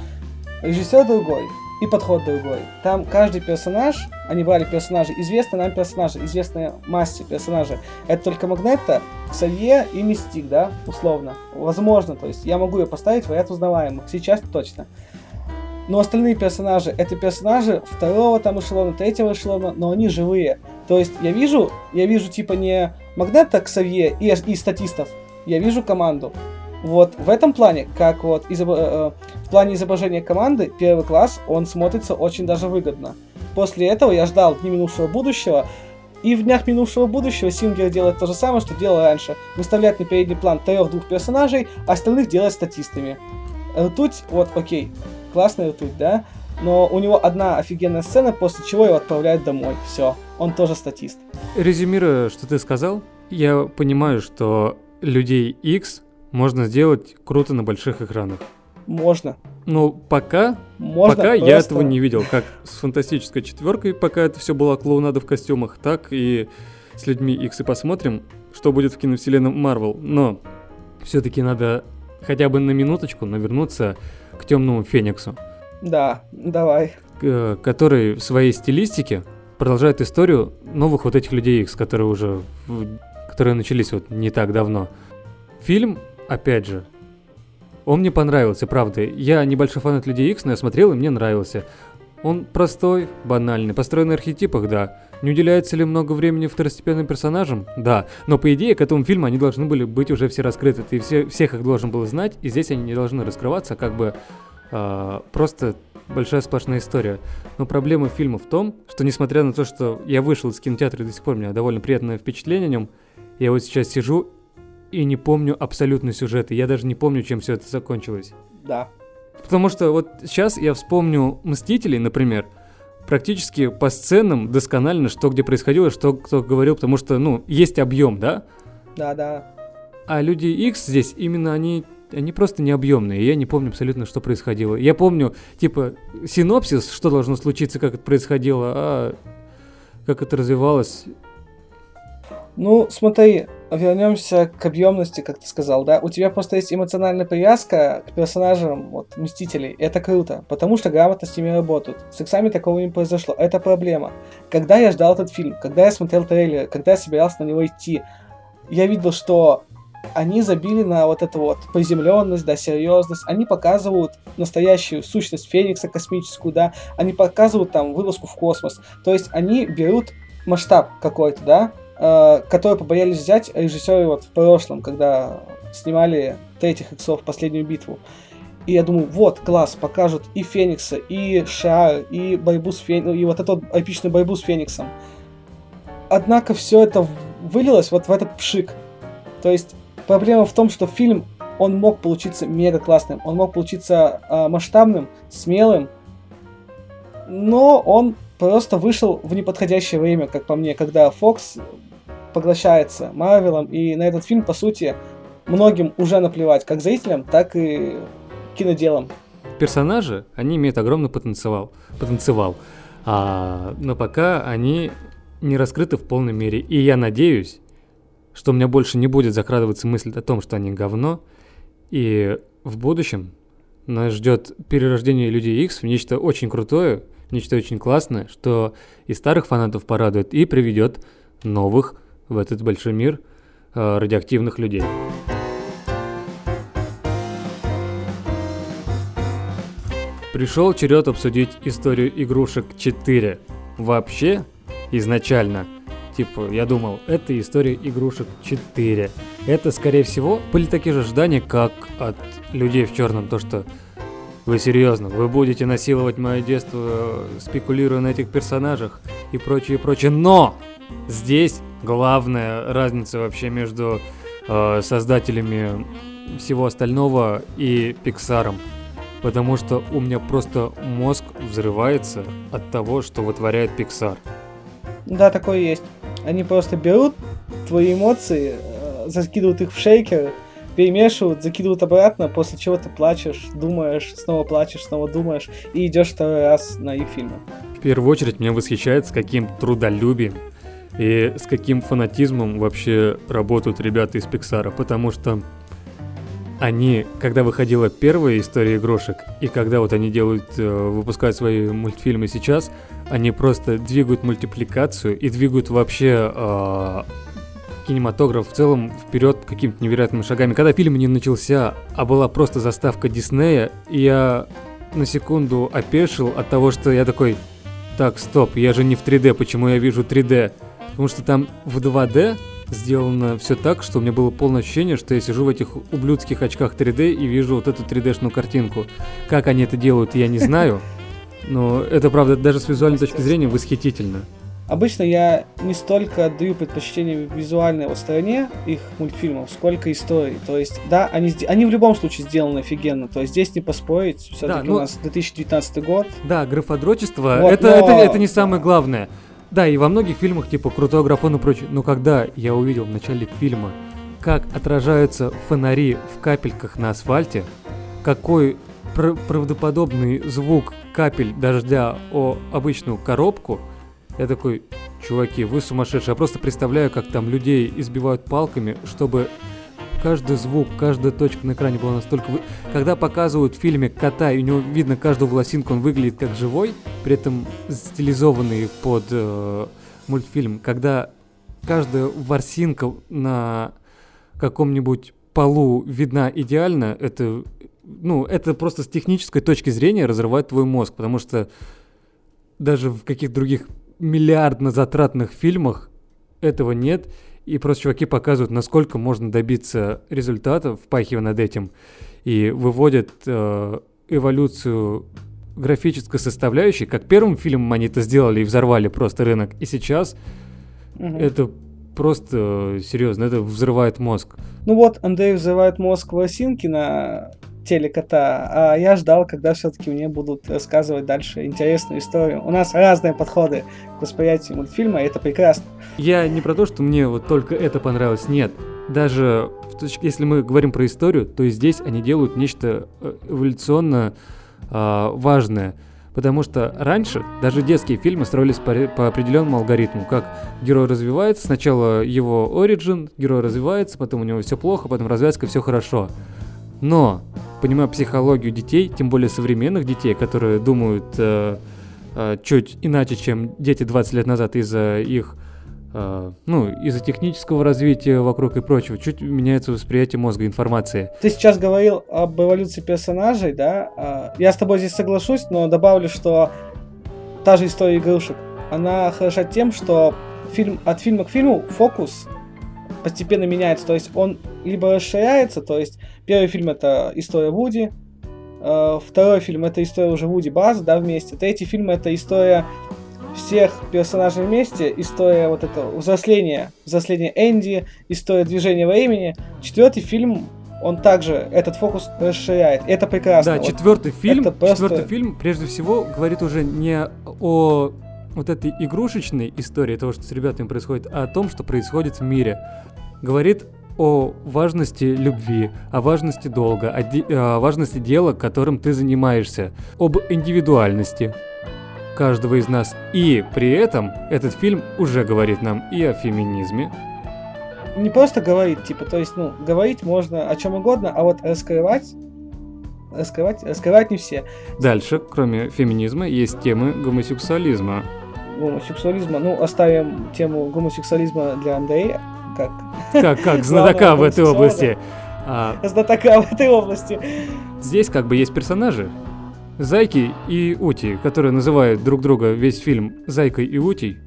Режиссер другой, и подход другой. Там каждый персонаж, они брали персонажи, известные нам персонажи, известные массе персонажей. Это только Магнетта, Ксавье и Мистик, да, условно. Возможно, то есть я могу ее поставить в ряд узнаваемых, сейчас точно. Но остальные персонажи, это персонажи второго там эшелона, третьего эшелона, но они живые. То есть я вижу, я вижу типа не Магнета, Ксавье и, и статистов, я вижу команду. Вот в этом плане, как вот изоб... э, в плане изображения команды, первый класс, он смотрится очень даже выгодно. После этого я ждал Дни минувшего будущего, и в Днях минувшего будущего Сингер делает то же самое, что делал раньше. Выставляет на передний план трех-двух персонажей, остальных делает статистами. Ртуть, вот, окей, классная ртуть, да? Но у него одна офигенная сцена, после чего его отправляют домой. Все, он тоже статист. Резюмируя, что ты сказал, я понимаю, что людей X можно сделать круто на больших экранах. Можно. Ну, пока, Можно пока просто... я этого не видел, как с фантастической четверкой, пока это все было клоунада в костюмах, так и с людьми X и посмотрим, что будет в киновселенной Марвел. Но все-таки надо хотя бы на минуточку навернуться к темному Фениксу. Да, давай. Который в своей стилистике продолжает историю новых вот этих людей X, которые уже, которые начались вот не так давно. Фильм, опять же, он мне понравился, правда. Я небольшой фанат Людей Икс, но я смотрел, и мне нравился. Он простой, банальный, построен на архетипах, да. Не уделяется ли много времени второстепенным персонажам? Да. Но по идее к этому фильму они должны были быть уже все раскрыты. Ты все, всех их должен был знать, и здесь они не должны раскрываться, как бы э, просто большая сплошная история. Но проблема фильма в том, что несмотря на то, что я вышел из кинотеатра и до сих пор у меня довольно приятное впечатление о нем, я вот сейчас сижу и не помню абсолютно сюжеты. Я даже не помню, чем все это закончилось. Да. Потому что вот сейчас я вспомню «Мстителей», например, практически по сценам досконально, что где происходило, что кто говорил, потому что, ну, есть объем, да? Да, да. А люди X здесь именно они они просто необъемные. Я не помню абсолютно, что происходило. Я помню, типа, синопсис, что должно случиться, как это происходило, а как это развивалось, ну, смотри, вернемся к объемности, как ты сказал, да? У тебя просто есть эмоциональная привязка к персонажам, вот, Мстителей. Это круто, потому что грамотно с ними работают. С иксами такого не произошло. Это проблема. Когда я ждал этот фильм, когда я смотрел трейлер, когда я собирался на него идти, я видел, что они забили на вот эту вот приземленность, да, серьезность. Они показывают настоящую сущность Феникса космическую, да. Они показывают там вылазку в космос. То есть они берут масштаб какой-то, да, э, который побоялись взять режиссеры вот в прошлом, когда снимали третьих иксов последнюю битву. И я думаю, вот, класс, покажут и Феникса, и Шар, и борьбу с Фениксом, и вот эту эпичную борьбу с Фениксом. Однако все это вылилось вот в этот пшик. То есть проблема в том, что фильм, он мог получиться мега классным, он мог получиться э, масштабным, смелым, но он просто вышел в неподходящее время, как по мне, когда Fox поглощается Марвелом, и на этот фильм, по сути, многим уже наплевать, как зрителям, так и киноделам. Персонажи, они имеют огромный потенциал, потенциал а, но пока они не раскрыты в полной мере. И я надеюсь, что у меня больше не будет закрадываться мысль о том, что они говно, и в будущем нас ждет перерождение Людей X в нечто очень крутое, нечто очень классное, что и старых фанатов порадует, и приведет новых в этот большой мир э, радиоактивных людей. Пришел черед обсудить историю игрушек 4. Вообще, изначально, типа, я думал, это история игрушек 4. Это, скорее всего, были такие же ожидания, как от людей в черном, то что вы серьезно? Вы будете насиловать мое детство, спекулируя на этих персонажах и прочее, прочее. Но здесь главная разница вообще между э, создателями всего остального и Пиксаром. Потому что у меня просто мозг взрывается от того, что вытворяет Pixar. Да, такое есть. Они просто берут твои эмоции, э, закидывают их в шейкер, перемешивают, закидывают обратно, после чего ты плачешь, думаешь, снова плачешь, снова думаешь, и идешь второй раз на их фильмы. В первую очередь меня восхищает, с каким трудолюбием и с каким фанатизмом вообще работают ребята из Пиксара, потому что они, когда выходила первая история игрушек, и когда вот они делают, э, выпускают свои мультфильмы сейчас, они просто двигают мультипликацию и двигают вообще э, кинематограф в целом вперед какими-то невероятными шагами. Когда фильм не начался, а была просто заставка Диснея, я на секунду опешил от того, что я такой, так, стоп, я же не в 3D, почему я вижу 3D? Потому что там в 2D сделано все так, что у меня было полное ощущение, что я сижу в этих ублюдских очках 3D и вижу вот эту 3D-шную картинку. Как они это делают, я не знаю. Но это, правда, даже с визуальной точки зрения восхитительно. Обычно я не столько отдаю предпочтение визуальной вот стороне их мультфильмов, сколько истории. То есть, да, они, они в любом случае сделаны офигенно. То есть здесь не поспорить. Все-таки да, ну, у нас 2019 год. Да, графодрочество вот, это, но... это, это не самое главное. Да, и во многих фильмах, типа «Крутой графон» и прочее. Но когда я увидел в начале фильма, как отражаются фонари в капельках на асфальте, какой пр- правдоподобный звук капель дождя о обычную коробку, я такой, чуваки, вы сумасшедшие. Я просто представляю, как там людей избивают палками, чтобы каждый звук, каждая точка на экране была настолько... Вы... Когда показывают в фильме кота, и у него видно каждую волосинку, он выглядит как живой, при этом стилизованный под э, мультфильм. Когда каждая ворсинка на каком-нибудь полу видна идеально, это, ну, это просто с технической точки зрения разрывает твой мозг, потому что даже в каких-то других миллиардно затратных фильмах этого нет, и просто чуваки показывают, насколько можно добиться результатов, впахивая над этим, и выводят э, эволюцию графической составляющей. Как первым фильмом они это сделали и взорвали просто рынок. И сейчас угу. это просто серьезно, это взрывает мозг. Ну вот, Андрей взрывает мозг Лосинки на теле кота, а я ждал, когда все-таки мне будут рассказывать дальше интересную историю. У нас разные подходы к восприятию мультфильма, и это прекрасно. Я не про то, что мне вот только это понравилось, нет. Даже если мы говорим про историю, то и здесь они делают нечто э, эволюционно э, важное. Потому что раньше даже детские фильмы строились по, по определенному алгоритму. Как герой развивается, сначала его origin, герой развивается, потом у него все плохо, потом развязка, все хорошо. Но понимаю психологию детей, тем более современных детей, которые думают э, э, чуть иначе, чем дети 20 лет назад из-за их Uh, ну, из-за технического развития вокруг и прочего, чуть меняется восприятие мозга информации. Ты сейчас говорил об эволюции персонажей, да? Uh, я с тобой здесь соглашусь, но добавлю, что та же история игрушек, она хороша тем, что фильм, от фильма к фильму фокус постепенно меняется, то есть он либо расширяется, то есть первый фильм это история Вуди, э, второй фильм это история уже Вуди Баз, да, вместе, третий фильм это история всех персонажей вместе, история вот этого взросления, взросления Энди, история движения времени. Четвертый фильм он также этот фокус расширяет. Это прекрасно. Да, вот четвертый фильм, просто... четвертый фильм прежде всего говорит уже не о вот этой игрушечной истории того, что с ребятами происходит, а о том, что происходит в мире говорит о важности любви, о важности долга, о, де- о важности дела, которым ты занимаешься, об индивидуальности каждого из нас. И при этом этот фильм уже говорит нам и о феминизме. Не просто говорит, типа, то есть, ну, говорить можно о чем угодно, а вот раскрывать раскрывать, раскрывать не все. Дальше, кроме феминизма, есть темы гомосексуализма. Гомосексуализма, ну, оставим тему гомосексуализма для Андрея, как... Как, как знатока в этой области. А, знатока в этой области. Здесь как бы есть персонажи. Зайки и Ути, которые называют друг друга весь фильм Зайкой и Утей,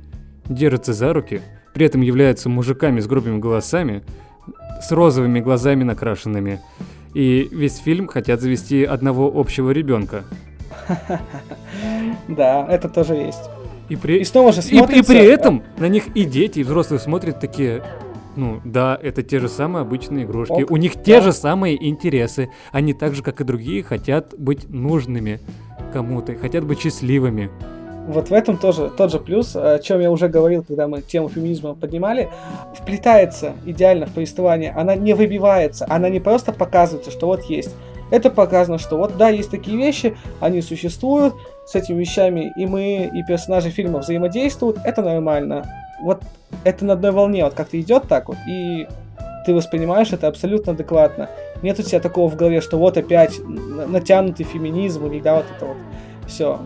держатся за руки, при этом являются мужиками с грубыми голосами, с розовыми глазами накрашенными. И весь фильм хотят завести одного общего ребенка. Да, это тоже есть. И, при... и снова же смотрится... и, и при этом на них и дети, и взрослые смотрят такие, ну, да, это те же самые обычные игрушки. Ок, У них те же самые интересы. Они так же, как и другие, хотят быть нужными кому-то, хотят быть счастливыми. Вот в этом тоже тот же плюс, о чем я уже говорил, когда мы тему феминизма поднимали, вплетается идеально в повествование, она не выбивается, она не просто показывается, что вот есть. Это показано, что вот да, есть такие вещи, они существуют, с этими вещами и мы, и персонажи фильма взаимодействуют, это нормально. Вот это на одной волне, вот как-то идет так вот, и ты воспринимаешь это абсолютно адекватно. Нет у тебя такого в голове, что вот опять натянутый феминизм или да, вот это вот все.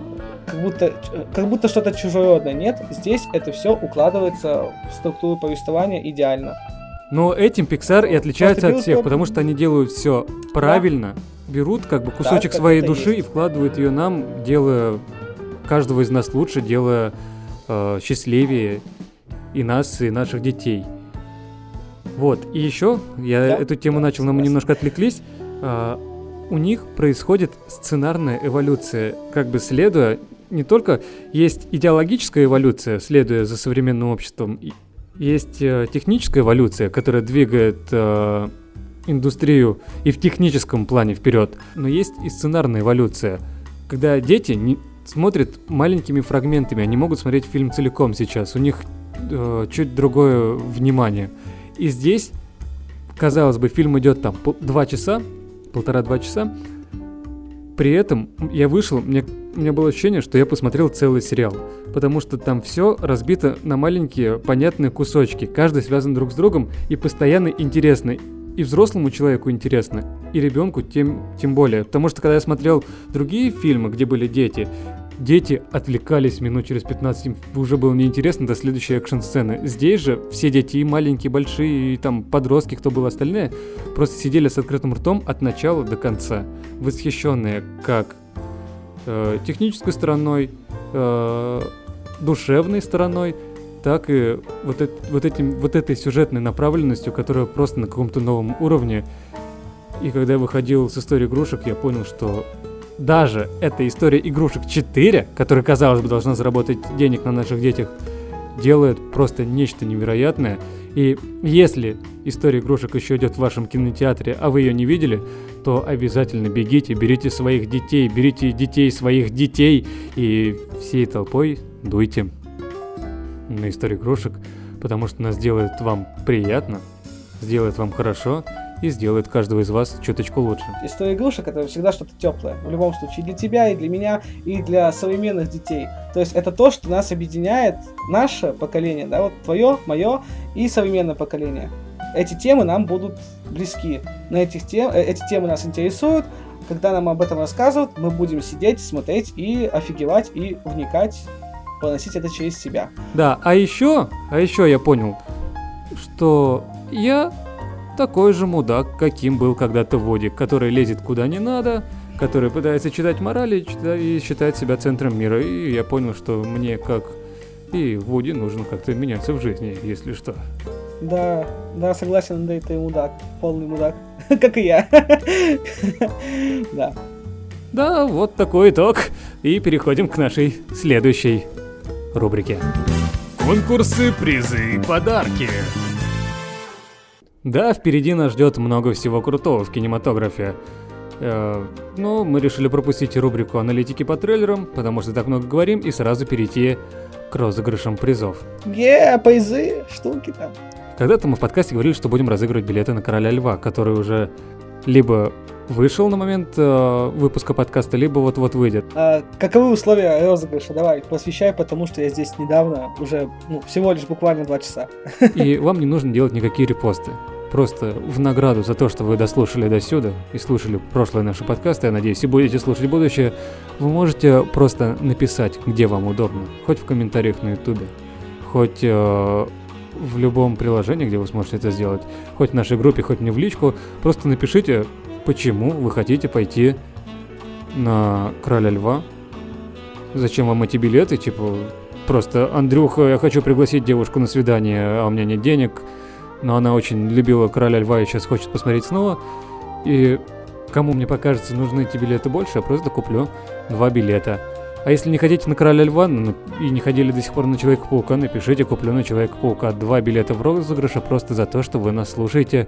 Как будто, как будто что-то чужеродное. Нет, здесь это все укладывается в структуру повествования идеально. Но этим Pixar и отличается от всех, потому что они делают все правильно, да. берут как бы кусочек да, своей души есть. и вкладывают ее нам, делая каждого из нас лучше, делая э, счастливее и нас, и наших детей. Вот, и еще, я да? эту тему да, начал, но мы немножко отвлеклись. А, у них происходит сценарная эволюция, как бы следуя, не только есть идеологическая эволюция, следуя за современным обществом, есть э, техническая эволюция, которая двигает э, индустрию и в техническом плане вперед, но есть и сценарная эволюция, когда дети не смотрят маленькими фрагментами, они могут смотреть фильм целиком сейчас, у них э, чуть другое внимание. И здесь, казалось бы, фильм идет там два часа, полтора-два часа. При этом я вышел, мне, у меня было ощущение, что я посмотрел целый сериал. Потому что там все разбито на маленькие понятные кусочки. Каждый связан друг с другом и постоянно интересно. И взрослому человеку интересно, и ребенку тем, тем более. Потому что когда я смотрел другие фильмы, где были дети, дети отвлекались минут через 15, им уже было неинтересно до следующей экшн-сцены. Здесь же все дети, и маленькие, большие, и там подростки, кто был остальные, просто сидели с открытым ртом от начала до конца, восхищенные как э, технической стороной, э, душевной стороной, так и вот, это, вот, этим, вот этой сюжетной направленностью, которая просто на каком-то новом уровне. И когда я выходил с истории игрушек, я понял, что даже эта история игрушек 4, которая, казалось бы, должна заработать денег на наших детях, делает просто нечто невероятное. И если история игрушек еще идет в вашем кинотеатре, а вы ее не видели, то обязательно бегите, берите своих детей, берите детей своих детей и всей толпой дуйте на историю игрушек, потому что она сделает вам приятно, сделает вам хорошо, и сделает каждого из вас чуточку лучше. История игрушек это всегда что-то теплое. В любом случае, для тебя, и для меня, и для современных детей. То есть это то, что нас объединяет, наше поколение, да, вот твое, мое и современное поколение. Эти темы нам будут близки. На этих тем, э, эти темы нас интересуют. Когда нам об этом рассказывают, мы будем сидеть, смотреть и офигевать, и вникать, поносить это через себя. Да, а еще, а еще я понял, что я такой же мудак, каким был когда-то Водик, который лезет куда не надо, который пытается читать морали и считает себя центром мира. И я понял, что мне, как и Вуди, нужно как-то меняться в жизни, если что. Да, да, согласен, да, ты мудак, полный мудак, как и я. Да. Да, вот такой итог. И переходим к нашей следующей рубрике. Конкурсы, призы и подарки. Да, впереди нас ждет много всего крутого в кинематографе. Э, но мы решили пропустить рубрику аналитики по трейлерам, потому что так много говорим, и сразу перейти к розыгрышам призов. Е, yeah, призы, штуки там. Когда-то мы в подкасте говорили, что будем разыгрывать билеты на Короля Льва, который уже либо вышел на момент э, выпуска подкаста, либо вот-вот выйдет. А, каковы условия розыгрыша? Давай, посвящай, потому что я здесь недавно, уже ну, всего лишь буквально два часа. И вам не нужно делать никакие репосты. Просто в награду за то, что вы дослушали до сюда и слушали прошлые наши подкасты, я надеюсь, и будете слушать будущее, вы можете просто написать, где вам удобно. Хоть в комментариях на ютубе, хоть э, в любом приложении, где вы сможете это сделать, хоть в нашей группе, хоть мне в личку, просто напишите, почему вы хотите пойти на Короля Льва, зачем вам эти билеты, типа, просто, Андрюха, я хочу пригласить девушку на свидание, а у меня нет денег, но она очень любила Короля Льва и сейчас хочет посмотреть снова. И кому мне покажется, нужны эти билеты больше, я просто куплю два билета. А если не хотите на Короля Льва ну, и не ходили до сих пор на Человека-паука, напишите «Куплю на Человека-паука» два билета в розыгрыше просто за то, что вы нас слушаете,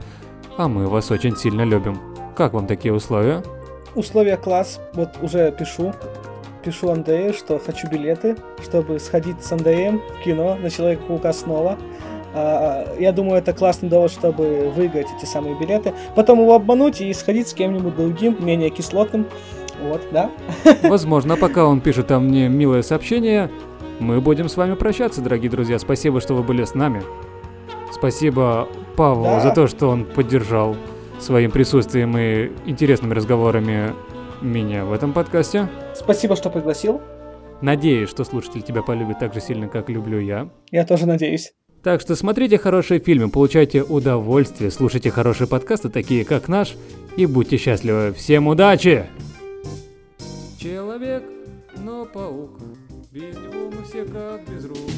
а мы вас очень сильно любим. Как вам такие условия? Условия класс, вот уже пишу. Пишу Андрею, что хочу билеты, чтобы сходить с Андреем в кино на Человека-паука снова. А, я думаю, это классный довод, чтобы выиграть эти самые билеты. Потом его обмануть и сходить с кем-нибудь другим, менее кислотным. Вот, да? Возможно, пока он пишет там мне милое сообщение, мы будем с вами прощаться, дорогие друзья. Спасибо, что вы были с нами. Спасибо Павлу Да. за то, что он поддержал своим присутствием и интересными разговорами меня в этом подкасте. Спасибо, что пригласил. Надеюсь, что слушатель тебя полюбит так же сильно, как люблю я. Я тоже надеюсь. Так что смотрите хорошие фильмы, получайте удовольствие, слушайте хорошие подкасты, такие как наш, и будьте счастливы. Всем удачи! Человек, но паук, без него мы все как без рук.